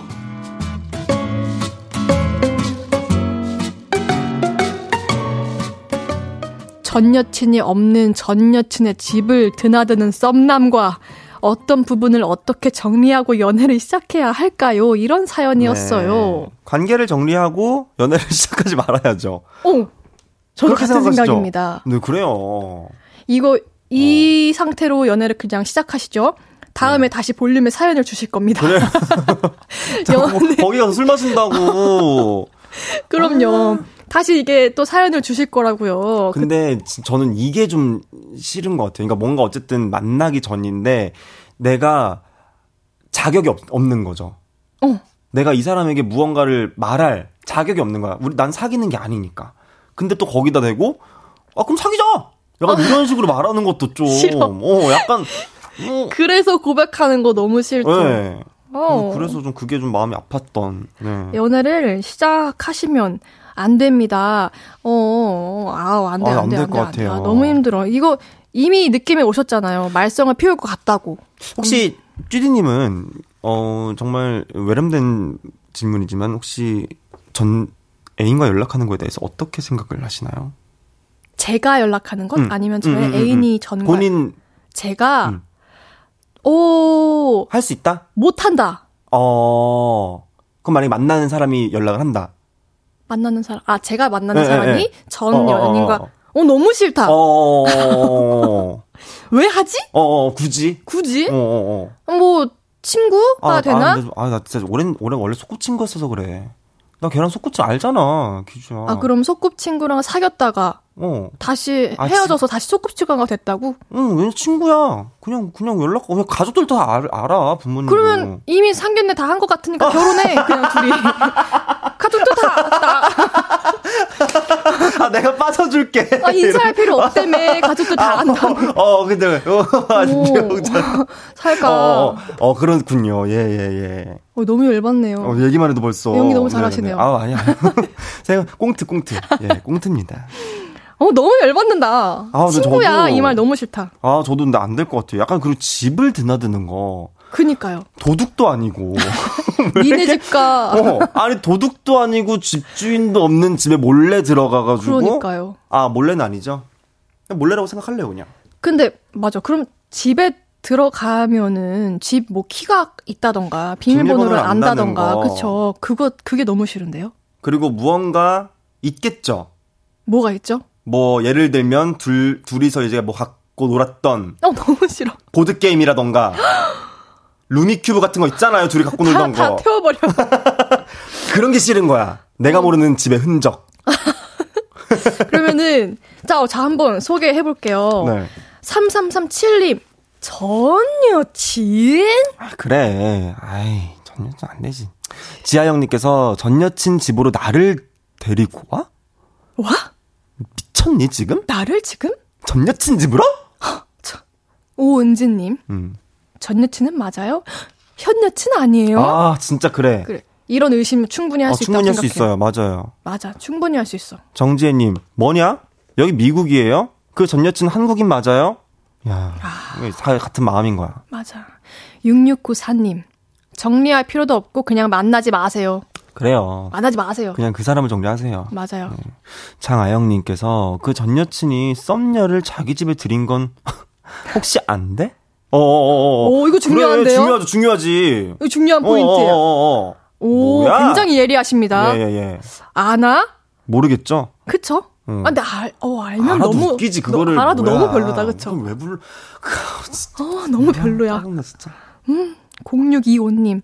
[SPEAKER 1] 전 여친이 없는 전 여친의 집을 드나드는 썸남과 어떤 부분을 어떻게 정리하고 연애를 시작해야 할까요? 이런 사연이었어요.
[SPEAKER 3] 네. 관계를 정리하고 연애를 *laughs* 시작하지 말아야죠.
[SPEAKER 1] 어, 저도 같은
[SPEAKER 3] 생각하시죠?
[SPEAKER 1] 생각입니다.
[SPEAKER 3] 네, 그래요.
[SPEAKER 1] 이거
[SPEAKER 3] 어.
[SPEAKER 1] 이 상태로 연애를 그냥 시작하시죠. 다음에 다시 볼륨에 사연을 주실 겁니다.
[SPEAKER 3] 네. 자,
[SPEAKER 1] 연-
[SPEAKER 3] 거- 거기 가서 술 마신다고.
[SPEAKER 1] 그럼요. 다시 이게 또 사연을 주실 거라고요.
[SPEAKER 3] 근데 지- 저는 이게 좀 싫은 것 같아요. 그러니까 뭔가 어쨌든 만나기 전인데 내가 자격이 없, 없는 거죠.
[SPEAKER 1] 어.
[SPEAKER 3] 내가 이 사람에게 무언가를 말할 자격이 없는 거야. 우리 난 사귀는 게 아니니까. 근데 또 거기다 대고 아 그럼 사귀자. 약간 이런 식으로 말하는 것도 좀
[SPEAKER 1] 싫어.
[SPEAKER 3] 어 약간 어,
[SPEAKER 1] 그래서 고백하는 거 너무 싫죠.
[SPEAKER 3] 네.
[SPEAKER 1] 어.
[SPEAKER 3] 그래서 좀 그게 좀 마음이 아팠던. 네.
[SPEAKER 1] 연애를 시작하시면 안 됩니다. 어, 아우, 안 돼,
[SPEAKER 3] 아, 안안
[SPEAKER 1] 돼, 될안 돼,
[SPEAKER 3] 것. 같아요.
[SPEAKER 1] 아, 너무 힘들어. 이거 이미 느낌이 오셨잖아요. 말썽을 피울 것 같다고.
[SPEAKER 3] 혹시 쥐디님은 어 정말 외람된 질문이지만 혹시 전 애인과 연락하는 거에 대해서 어떻게 생각을 하시나요?
[SPEAKER 1] 제가 연락하는 것?
[SPEAKER 3] 음,
[SPEAKER 1] 아니면 저의
[SPEAKER 3] 음, 음, 음,
[SPEAKER 1] 애인이
[SPEAKER 3] 음.
[SPEAKER 1] 전과
[SPEAKER 3] 본인
[SPEAKER 1] 제가
[SPEAKER 3] 음. 오할 수 있다?
[SPEAKER 1] 못한다.
[SPEAKER 3] 어 그럼 만약에 만나는 사람이 연락을 한다.
[SPEAKER 1] 만나는 사람 아 제가 만나는
[SPEAKER 3] 네,
[SPEAKER 1] 사람이
[SPEAKER 3] 네, 네.
[SPEAKER 1] 전
[SPEAKER 3] 어, 어, 어,
[SPEAKER 1] 연인과
[SPEAKER 3] 어.
[SPEAKER 1] 어 너무 싫다.
[SPEAKER 3] 어, 어, *laughs*
[SPEAKER 1] 왜 하지?
[SPEAKER 3] 어, 어, 굳이?
[SPEAKER 1] 굳이?
[SPEAKER 3] 어, 어, 어.
[SPEAKER 1] 뭐 친구가
[SPEAKER 3] 아,
[SPEAKER 1] 되나?
[SPEAKER 3] 아, 아, 나 진짜 오랜, 오랜 원래 소꿉친구였어서 그래. 나 걔랑 소꿉친 알잖아, 기주야.
[SPEAKER 1] 아 그럼 소꿉친구랑 사귀었다가
[SPEAKER 3] 어.
[SPEAKER 1] 다시
[SPEAKER 3] 아,
[SPEAKER 1] 헤어져서 다시 소꿉친구가 됐다고?
[SPEAKER 3] 응, 왜냐 친구야. 그냥 그냥 연락. 그냥 가족들 다 알, 알아 부모님.
[SPEAKER 1] 그러면 이미 상견례 다 한 것 같으니까 결혼해 그냥 둘이 *laughs* 가족도 다,
[SPEAKER 3] 다아 내가 빠져줄게.
[SPEAKER 1] 아, 인사할 필요 없다며 *laughs* 가족도 다 안다고
[SPEAKER 3] 어, 근데 왜? 어, *laughs* 안녕.
[SPEAKER 1] 살까
[SPEAKER 3] 어, 어, 어, 그렇군요. 예, 예, 예.
[SPEAKER 1] 어, 너무 열받네요
[SPEAKER 3] 어, 얘기만 해도 벌써.
[SPEAKER 1] 연기 너무
[SPEAKER 3] 네,
[SPEAKER 1] 잘하시네요.
[SPEAKER 3] 네. 아, 아니야. 제가 *laughs* 꽁트, 꽁트. 예, 꽁트입니다.
[SPEAKER 1] 어 너무 열받는다
[SPEAKER 3] 아,
[SPEAKER 1] 친구야 이 말 너무 싫다
[SPEAKER 3] 아, 저도 근데 안 될 것 같아요. 약간 그리고 집을 드나드는 거.
[SPEAKER 1] 그니까요
[SPEAKER 3] 도둑도 아니고. *laughs*
[SPEAKER 1] 니네 집가
[SPEAKER 3] 어, 아니, 도둑도 아니고 집주인도 없는 집에 몰래 들어가가지고.
[SPEAKER 1] 그러니까요
[SPEAKER 3] 아, 몰래는 아니죠. 몰래라고 생각할래요, 그냥.
[SPEAKER 1] 근데 맞아 그럼 집에 들어가면은 집 뭐 키가 있다던가 비밀번호를 안다던가
[SPEAKER 3] 거.
[SPEAKER 1] 그쵸 그거 그게 너무 싫은데요
[SPEAKER 3] 그리고 무언가 있겠죠.
[SPEAKER 1] 뭐가 있죠?
[SPEAKER 3] 뭐, 예를 들면, 둘, 둘이서 이제 뭐 갖고 놀았던
[SPEAKER 1] 어 너무 싫어
[SPEAKER 3] 보드 게임이라던가, *gasps* 루미큐브 같은 거 있잖아요. 둘이 갖고
[SPEAKER 1] 다,
[SPEAKER 3] 놀던
[SPEAKER 1] 다
[SPEAKER 3] 거.
[SPEAKER 1] 태워버려 *laughs*
[SPEAKER 3] 그런 게 싫은 거야. 내가 모르는 집의 흔적. *laughs*
[SPEAKER 1] 그러면은 자, 자 한번 소개해 볼게요.
[SPEAKER 3] 네.
[SPEAKER 1] 3337님 전 여친?
[SPEAKER 3] 아, 그래. 아이, 전 여친 안 되지. 지하영님께서 전 여친 집으로 나를 데리고 와?
[SPEAKER 1] 와?
[SPEAKER 3] 미쳤니, 지금?
[SPEAKER 1] 나를 지금?
[SPEAKER 3] 전 여친 집으로?
[SPEAKER 1] 오은지님
[SPEAKER 3] 음.
[SPEAKER 1] 전 여친은 맞아요? 현 여친 아니에요?
[SPEAKER 3] 아, 진짜 그래.
[SPEAKER 1] 그래 이런 의심 충분히 할
[SPEAKER 3] 어,
[SPEAKER 1] 수 있다고
[SPEAKER 3] 충분히 할 수. 있어요. 맞아요.
[SPEAKER 1] 맞아 충분히 할 수 있어.
[SPEAKER 3] 정지혜님, 뭐냐? 여기 미국이에요? 그 전 여친 한국인 맞아요? 야, 다 같은 마음인 거야.
[SPEAKER 1] 맞아. 6694님 정리할 필요도 없고 그냥 만나지 마세요.
[SPEAKER 3] 그래요.
[SPEAKER 1] 만나지 마세요.
[SPEAKER 3] 그냥 그 사람을 정리하세요.
[SPEAKER 1] 맞아요.
[SPEAKER 3] 장아영님께서 그 전 여친이 썸녀를 자기 집에 들인 건 *laughs* 혹시 안 돼? 어어어어.
[SPEAKER 1] 오, 이거 중요한데요?
[SPEAKER 3] 그래, 중요하죠, 중요하지.
[SPEAKER 1] 이거 중요한 포인트예요.
[SPEAKER 3] 어어어어.
[SPEAKER 1] 오,
[SPEAKER 3] 뭐야?
[SPEAKER 1] 굉장히 예리하십니다.
[SPEAKER 3] 예, 예, 예.
[SPEAKER 1] 아나?
[SPEAKER 3] 모르겠죠?
[SPEAKER 1] 그쵸?
[SPEAKER 3] 응.
[SPEAKER 1] 아, 근데 알, 어, 알면 너무.
[SPEAKER 3] 웃기지, 그거를.
[SPEAKER 1] 너, 알아도
[SPEAKER 3] 뭐야.
[SPEAKER 1] 너무 별로다, 그쵸?
[SPEAKER 3] 그걸 왜 불러. *laughs*
[SPEAKER 1] 어, 너무 별로야.
[SPEAKER 3] 짜증나, 진짜.
[SPEAKER 1] 0625님.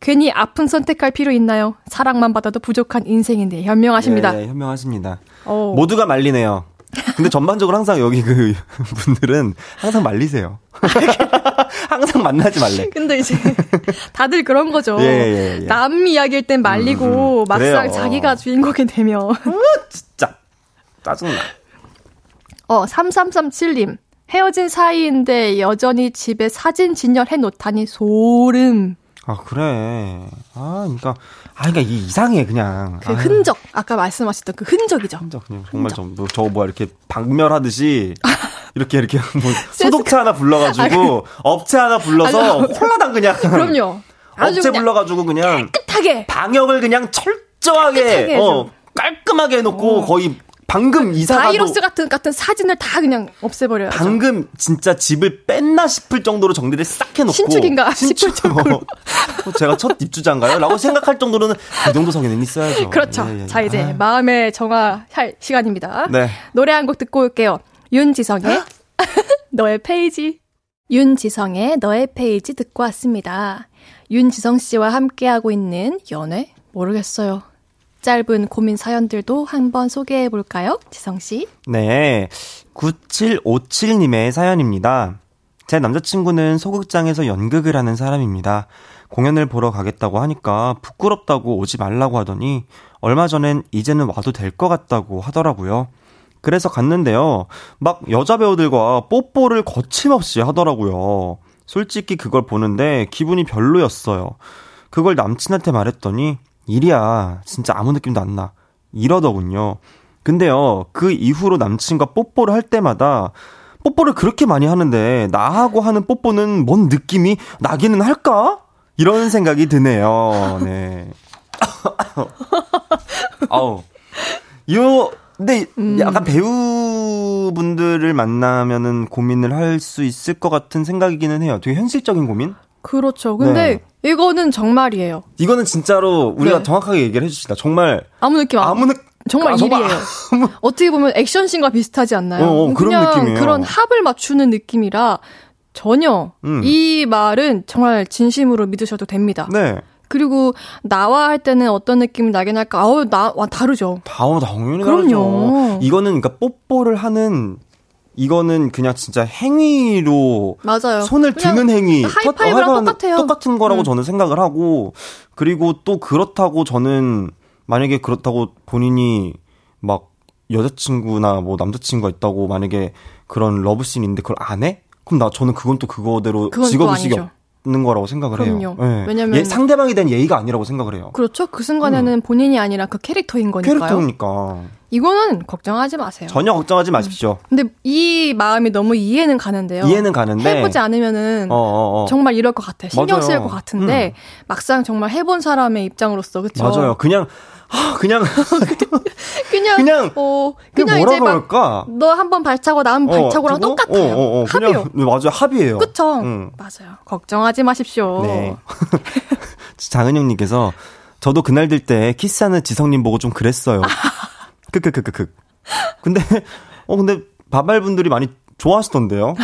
[SPEAKER 1] 괜히 아픈 선택할 필요 있나요? 사랑만 받아도 부족한 인생인데 현명하십니다.
[SPEAKER 3] 예, 예, 현명하십니다.
[SPEAKER 1] 어.
[SPEAKER 3] 모두가 말리네요. 근데 전반적으로 항상 여기 그 *laughs* 분들은 항상 말리세요. *laughs* 항상 만나지 말래.
[SPEAKER 1] 근데 이제 다들 그런 거죠.
[SPEAKER 3] 예, 예, 예.
[SPEAKER 1] 남 이야기일 땐 말리고
[SPEAKER 3] 음, 음.
[SPEAKER 1] 막상
[SPEAKER 3] 그래요.
[SPEAKER 1] 자기가 주인공이 되면
[SPEAKER 3] 진 짜 짜증나.
[SPEAKER 1] 어 3337님 헤어진 사이인데 여전히 집에 사진 진열해 놓다니 소름.
[SPEAKER 3] 아, 그래. 아, 그러니까, 아, 그러니까 이 이상해, 그냥.
[SPEAKER 1] 그
[SPEAKER 3] 아,
[SPEAKER 1] 흔적, 아까 말씀하셨던 그 흔적이죠.
[SPEAKER 3] 진짜 그냥 정말 좀, 뭐, 저거 뭐야, 이렇게 박멸하듯이, 이렇게, 이렇게, *laughs* 뭐, *laughs* 소독차 하나 불러가지고, 업체 하나 불러서, 홀라당 *laughs* 그냥.
[SPEAKER 1] 아, 그럼요. 아주
[SPEAKER 3] 업체
[SPEAKER 1] 그냥
[SPEAKER 3] 불러가지고 그냥,
[SPEAKER 1] 깨끗하게.
[SPEAKER 3] 방역을 그냥 철저하게, 어. 깔끔하게 해놓고, 거의, 방금 이사
[SPEAKER 1] 바이러스 같은 같은 사진을 다 그냥 없애버려요.
[SPEAKER 3] 방금 진짜 집을 뺐나 싶을 정도로 정리를 싹 해놓고
[SPEAKER 1] 신축인가 싶을 정도로. *laughs*
[SPEAKER 3] 어, 제가 첫 입주자인가요? 라고 생각할 정도로는 그 정도 성의는 있어야죠.
[SPEAKER 1] 그렇죠.
[SPEAKER 3] 예, 예.
[SPEAKER 1] 자 이제
[SPEAKER 3] 아,
[SPEAKER 1] 마음의 정화할 시간입니다.
[SPEAKER 3] 네.
[SPEAKER 1] 노래 한 곡 듣고 올게요. 윤지성의 *laughs* 너의 페이지. 윤지성의 너의 페이지 듣고 왔습니다. 윤지성 씨와 함께하고 있는 연애 모르겠어요. 짧은 고민 사연들도 한번 소개해 볼까요? 지성 씨.
[SPEAKER 3] 네. 9757님의 사연입니다. 제 남자친구는 소극장에서 연극을 하는 사람입니다. 공연을 보러 가겠다고 하니까 부끄럽다고 오지 말라고 하더니 얼마 전엔 이제는 와도 될 것 같다고 하더라고요. 그래서 갔는데요. 막 여자 배우들과 뽀뽀를 거침없이 하더라고요. 솔직히 그걸 보는데 기분이 별로였어요. 그걸 남친한테 말했더니 일이야. 진짜 아무 느낌도 안 나. 이러더군요. 근데요, 그 이후로 남친과 뽀뽀를 할 때마다 뽀뽀를 그렇게 많이 하는데 나하고 하는 뽀뽀는 뭔 느낌이 나기는 할까? 이런 생각이 드네요. 네. *laughs* 아우. 요, 근데 약간 배우분들을 만나면은 고민을 할 수 있을 것 같은 생각이기는 해요. 되게 현실적인 고민?
[SPEAKER 1] 그렇죠. 근데 이거는 정말이에요.
[SPEAKER 3] 이거는 진짜로 우리가
[SPEAKER 1] 네.
[SPEAKER 3] 정확하게 얘기를 해주시다. 정말
[SPEAKER 1] 아무 느낌 안.
[SPEAKER 3] 아무 느
[SPEAKER 1] 정말
[SPEAKER 3] 아,
[SPEAKER 1] 일이에요. *laughs* 어떻게 보면 액션씬과 비슷하지 않나요?
[SPEAKER 3] 어, 어, 그런
[SPEAKER 1] 그냥
[SPEAKER 3] 느낌이에요.
[SPEAKER 1] 그런 합을 맞추는 느낌이라 전혀
[SPEAKER 3] 음.
[SPEAKER 1] 이 말은 정말 진심으로 믿으셔도 됩니다.
[SPEAKER 3] 네.
[SPEAKER 1] 그리고 나와 할 때는 어떤 느낌이 나긴 할까? 아우 나 와, 다르죠.
[SPEAKER 3] 다음 당연히
[SPEAKER 1] 그럼요.
[SPEAKER 3] 다르죠. 이거는 그러니까 뽀뽀를 하는 이거는 그냥 진짜 행위로
[SPEAKER 1] 맞아요.
[SPEAKER 3] 손을 드는 행위
[SPEAKER 1] 하이파이브랑
[SPEAKER 3] 터-
[SPEAKER 1] 똑같아요.
[SPEAKER 3] 똑같은 거라고
[SPEAKER 1] 음.
[SPEAKER 3] 저는 생각을 하고 그리고 또 그렇다고 저는 만약에 그렇다고 본인이 막 여자친구나 뭐 남자친구가 있다고 만약에 그런 러브씬이 있는데 그걸 안 해? 그럼 나 저는 그건 또 그거대로 직업의식이 없는 거라고 생각을
[SPEAKER 1] 그럼요.
[SPEAKER 3] 해요. 예.
[SPEAKER 1] 왜냐면-
[SPEAKER 3] 얘 상대방에 대한 예의가 아니라고 생각을 해요.
[SPEAKER 1] 그렇죠. 그 순간에는 본인이 아니라 그 캐릭터인 거니까요.
[SPEAKER 3] 음. 캐릭터니까
[SPEAKER 1] 이거는 걱정하지 마세요.
[SPEAKER 3] 전혀 걱정하지 마십시오.
[SPEAKER 1] 근데 이 마음이 너무 이해는 가는데요.
[SPEAKER 3] 이해는 가는데
[SPEAKER 1] 해보지 않으면은
[SPEAKER 3] 어, 어, 어.
[SPEAKER 1] 정말 이럴 것 같아. 신경. 쓰일 것 같은데 막상 정말 해본 사람의 입장으로서 그쵸?
[SPEAKER 3] 맞아요. 그냥 아, 그냥 *laughs*
[SPEAKER 1] 그냥
[SPEAKER 3] 그냥
[SPEAKER 1] 어 그냥
[SPEAKER 3] 뭐라 그럴까?
[SPEAKER 1] 너 한 번 발차고 나 한번 발차고랑
[SPEAKER 3] 두고?
[SPEAKER 1] 똑같아요.
[SPEAKER 3] 어, 어, 어.
[SPEAKER 1] 합이요.
[SPEAKER 3] 그냥, 네, 맞아요. 합이에요.
[SPEAKER 1] 그쵸?
[SPEAKER 3] 응.
[SPEAKER 1] 맞아요. 걱정하지 마십시오.
[SPEAKER 3] 네. *laughs* 장은영 님께서 저도 그날 들 때 키스하는 지성 님 보고 좀 그랬어요. *laughs* 크크크크크. 근데 어 근데 바발 분들이 많이 좋아하시던데요.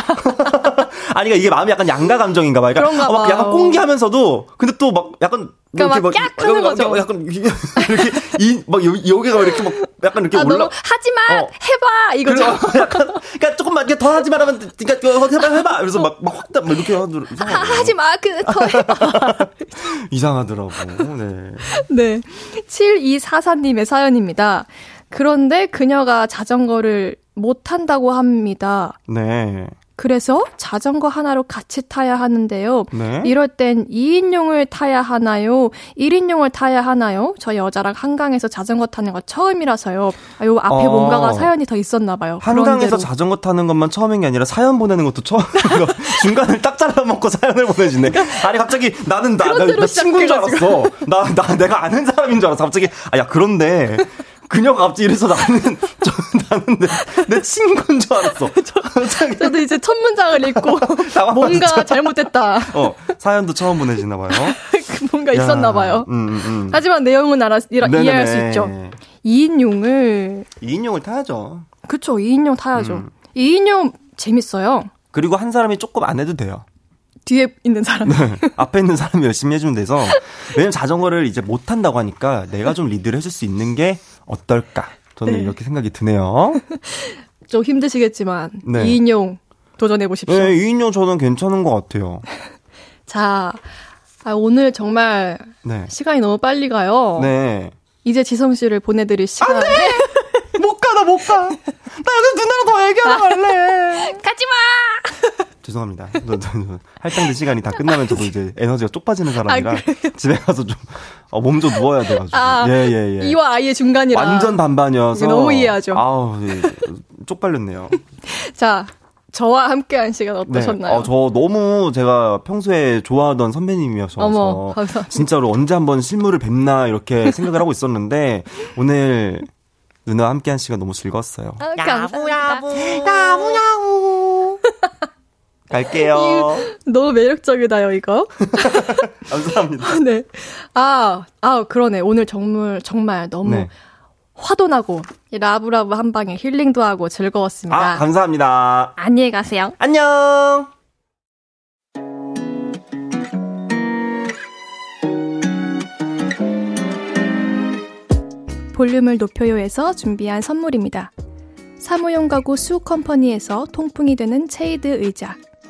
[SPEAKER 3] 아니 그러니까 이게 마음이 약간 양가 감정인가 봐요. 그러니까
[SPEAKER 1] 그런가
[SPEAKER 3] 어, 막
[SPEAKER 1] 봐요.
[SPEAKER 3] 약간 꽁기하면서 근데 또 막 약간
[SPEAKER 1] 그러니까
[SPEAKER 3] 이렇게
[SPEAKER 1] 막깍 하는
[SPEAKER 3] 약간,
[SPEAKER 1] 거죠.
[SPEAKER 3] 약간 이렇게 이 막 여기가 이렇게 막 약간 이렇게
[SPEAKER 1] 아,
[SPEAKER 3] 올라
[SPEAKER 1] 너무 하지 마!
[SPEAKER 3] 어.
[SPEAKER 1] 해봐! 이거죠.
[SPEAKER 3] 그래서 약간 그러니까 조금만 이렇게 더 하지 말하면 그러니까 그거 해봐 해봐 그래서 막 막 확막 이렇게 하더라고
[SPEAKER 1] 하, 하지 마! 그, 더 해봐. *laughs*
[SPEAKER 3] 이상하더라고. 네.
[SPEAKER 1] 네. 7244님의 사연입니다. 그런데 그녀가 자전거를 못 탄다고 합니다.
[SPEAKER 3] 네.
[SPEAKER 1] 그래서 자전거 하나로 같이 타야 하는데요.
[SPEAKER 3] 네.
[SPEAKER 1] 이럴 땐 2인용을 타야 하나요? 1인용을 타야 하나요? 저 여자랑 한강에서 자전거 타는 거 처음이라서요. 아, 요 앞에
[SPEAKER 3] 어.
[SPEAKER 1] 뭔가가 사연이 더 있었나 봐요.
[SPEAKER 3] 한강에서. 자전거 타는 것만 처음인 게 아니라 사연 보내는 것도 처음인 거. *laughs* 중간을 딱 잘라먹고 사연을 보내주네. 아니 갑자기 나는 나, 나, 나 친구인 줄. 알았어. 나, 나 내가 아는 사람인 줄 알았어. 갑자기 아 야 그런데 그녀가 갑자기 이래서 나는 저, 나는 내, 내 친구인 줄 알았어. *laughs* 갑자기
[SPEAKER 1] 저도 이제 첫 문장을 읽고. *laughs* 뭔가 잘못됐다.
[SPEAKER 3] 어 사연도 처음 보내시나 봐요. *laughs*
[SPEAKER 1] 뭔가 있었나 봐요.
[SPEAKER 3] 음, 음, 음.
[SPEAKER 1] 하지만 내용은 알아,
[SPEAKER 3] 네네네.
[SPEAKER 1] 이해할 수 있죠. 2인용을
[SPEAKER 3] 2인용을 타야죠.
[SPEAKER 1] 그쵸 2인용 타야죠.
[SPEAKER 3] 음.
[SPEAKER 1] 2인용 재밌어요.
[SPEAKER 3] 그리고 한 사람이 조금 안 해도 돼요.
[SPEAKER 1] 뒤에 있는 사람.
[SPEAKER 3] 네. 앞에 있는 사람이 열심히 해주면 돼서 왜냐면 자전거를 이제 못 탄다고 하니까 내가 좀 리드를 해줄 수 있는 게 어떨까 저는
[SPEAKER 1] 네.
[SPEAKER 3] 이렇게 생각이 드네요. *laughs*
[SPEAKER 1] 좀 힘드시겠지만
[SPEAKER 3] 네.
[SPEAKER 1] 2인용 도전해 보십시오.
[SPEAKER 3] 네, 2인용 저는 괜찮은 것 같아요. *laughs*
[SPEAKER 1] 자, 아, 오늘 정말
[SPEAKER 3] 네.
[SPEAKER 1] 시간이 너무 빨리 가요.
[SPEAKER 3] 네.
[SPEAKER 1] 이제 지성 씨를 보내드릴 시간.
[SPEAKER 3] 못 가, 나 못 가. 나 여기 누나랑 더 얘기하러 갈래. *laughs*
[SPEAKER 1] 가지 마!
[SPEAKER 3] 죄송합니다. 저, 저, 저, 할당제 시간이 다 끝나면 저도 이제 에너지가 쪽 빠지는 사람이라
[SPEAKER 1] 아,
[SPEAKER 3] 집에 가서 좀, 어, 몸좀 누워야 돼가지고.
[SPEAKER 1] 아,
[SPEAKER 3] 예, 예, 예.
[SPEAKER 1] 이와 아이의 중간이라.
[SPEAKER 3] 완전 반반이어서.
[SPEAKER 1] 너무 이해하죠.
[SPEAKER 3] 아우, 예, 쪽팔렸네요.
[SPEAKER 1] 자, 저와 함께한 시간
[SPEAKER 3] 네.
[SPEAKER 1] 어떠셨나요?
[SPEAKER 3] 어, 저 너무 제가 평소에 좋아하던 선배님이어서.
[SPEAKER 1] 어머.
[SPEAKER 3] 진짜로 언제 한번 실물을 뵙나 이렇게 생각을 하고 있었는데, 오늘 누나와 함께한 시간 너무 즐거웠어요.
[SPEAKER 1] 아, 감사합니다.
[SPEAKER 5] 야무야무.
[SPEAKER 3] 갈게요. *laughs*
[SPEAKER 1] 너무 매력적이다요, 이거. *laughs*
[SPEAKER 3] 감사합니다. *laughs*
[SPEAKER 1] 네. 아, 아, 그러네. 오늘 정말, 정말 너무
[SPEAKER 3] 네.
[SPEAKER 1] 화도 나고, 이 라브라브 한 방에 힐링도 하고 즐거웠습니다.
[SPEAKER 3] 아, 감사합니다.
[SPEAKER 1] 안녕히 가세요.
[SPEAKER 3] 안녕!
[SPEAKER 1] 볼륨을 높여요에서 준비한 선물입니다. 사무용 가구 수컴퍼니에서 통풍이 되는 체이드 의자,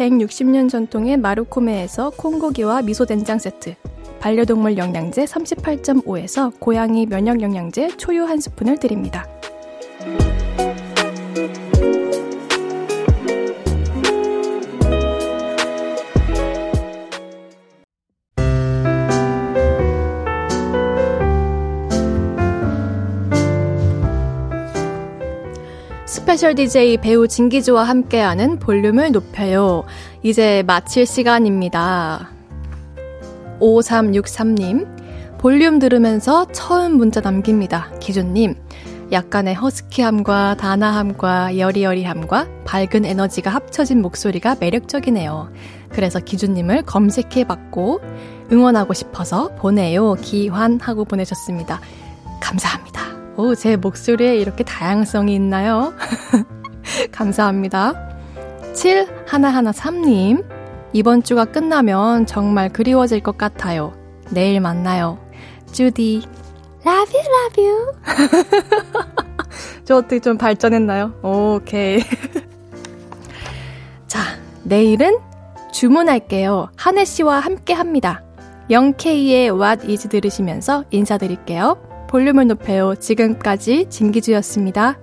[SPEAKER 1] 160년 전통의 마루코메에서 콩고기와 미소된장 세트 반려동물 영양제 38.5에서 고양이 면역 영양제 초유 한 스푼을 드립니다. 스페셜 DJ 배우 진기주와 함께하는 볼륨을 높여요. 이제 마칠 시간입니다. 5363님, 볼륨 들으면서 처음 문자 남깁니다. 기주님, 약간의 허스키함과 단아함과 여리여리함과 밝은 에너지가 합쳐진 목소리가 매력적이네요. 그래서 기주님을 검색해봤고, 응원하고 싶어서 보내요. 기환하고 보내셨습니다. 감사합니다. 오, 제 목소리에 이렇게 다양성이 있나요? *laughs* 감사합니다. 7113님, 이번 주가 끝나면 정말 그리워질 것 같아요. 내일 만나요. 주디, love you, love you. *laughs* 저 어떻게 좀 발전했나요? 오케이. *laughs* 자, 내일은 주문할게요. 한혜 씨와 함께 합니다. 0K의 What is 들으시면서 인사드릴게요. 볼륨을 높여요. 지금까지 진기주였습니다.